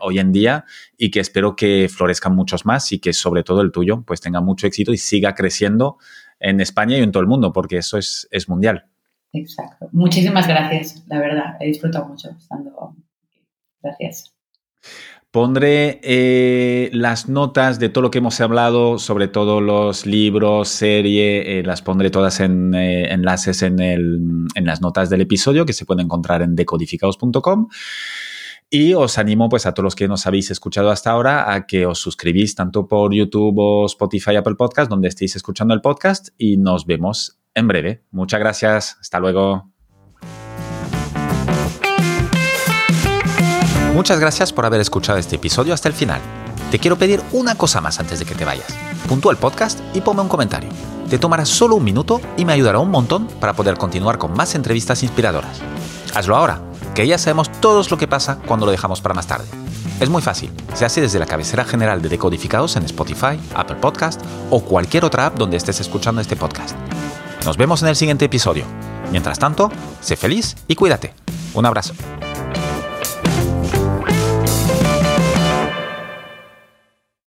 hoy en día y que espero que florezcan muchos más y que sobre todo el tuyo pues tenga mucho éxito y siga creciendo en España y en todo el mundo, porque eso es, es mundial. Exacto. Muchísimas gracias, la verdad. He disfrutado mucho estando aquí. Gracias. Pondré eh, las notas de todo lo que hemos hablado, sobre todo los libros, serie, eh, las pondré todas en eh, enlaces en, en, las notas del episodio que se pueden encontrar en decodificados.com. Y os animo pues a todos los que nos habéis escuchado hasta ahora a que os suscribís tanto por YouTube o Spotify, Apple Podcast, donde estéis escuchando el podcast y nos vemos en breve. Muchas gracias. Hasta luego. Muchas gracias por haber escuchado este episodio hasta el final. Te quiero pedir una cosa más antes de que te vayas. Puntúa el podcast y ponme un comentario. Te tomará solo un minuto y me ayudará un montón para poder continuar con más entrevistas inspiradoras. Hazlo ahora, que ya sabemos todos lo que pasa cuando lo dejamos para más tarde. Es muy fácil, se hace desde la cabecera general de Decodificados en Spotify, Apple Podcast o cualquier otra app donde estés escuchando este podcast. Nos vemos en el siguiente episodio. Mientras tanto, sé feliz y cuídate. Un abrazo.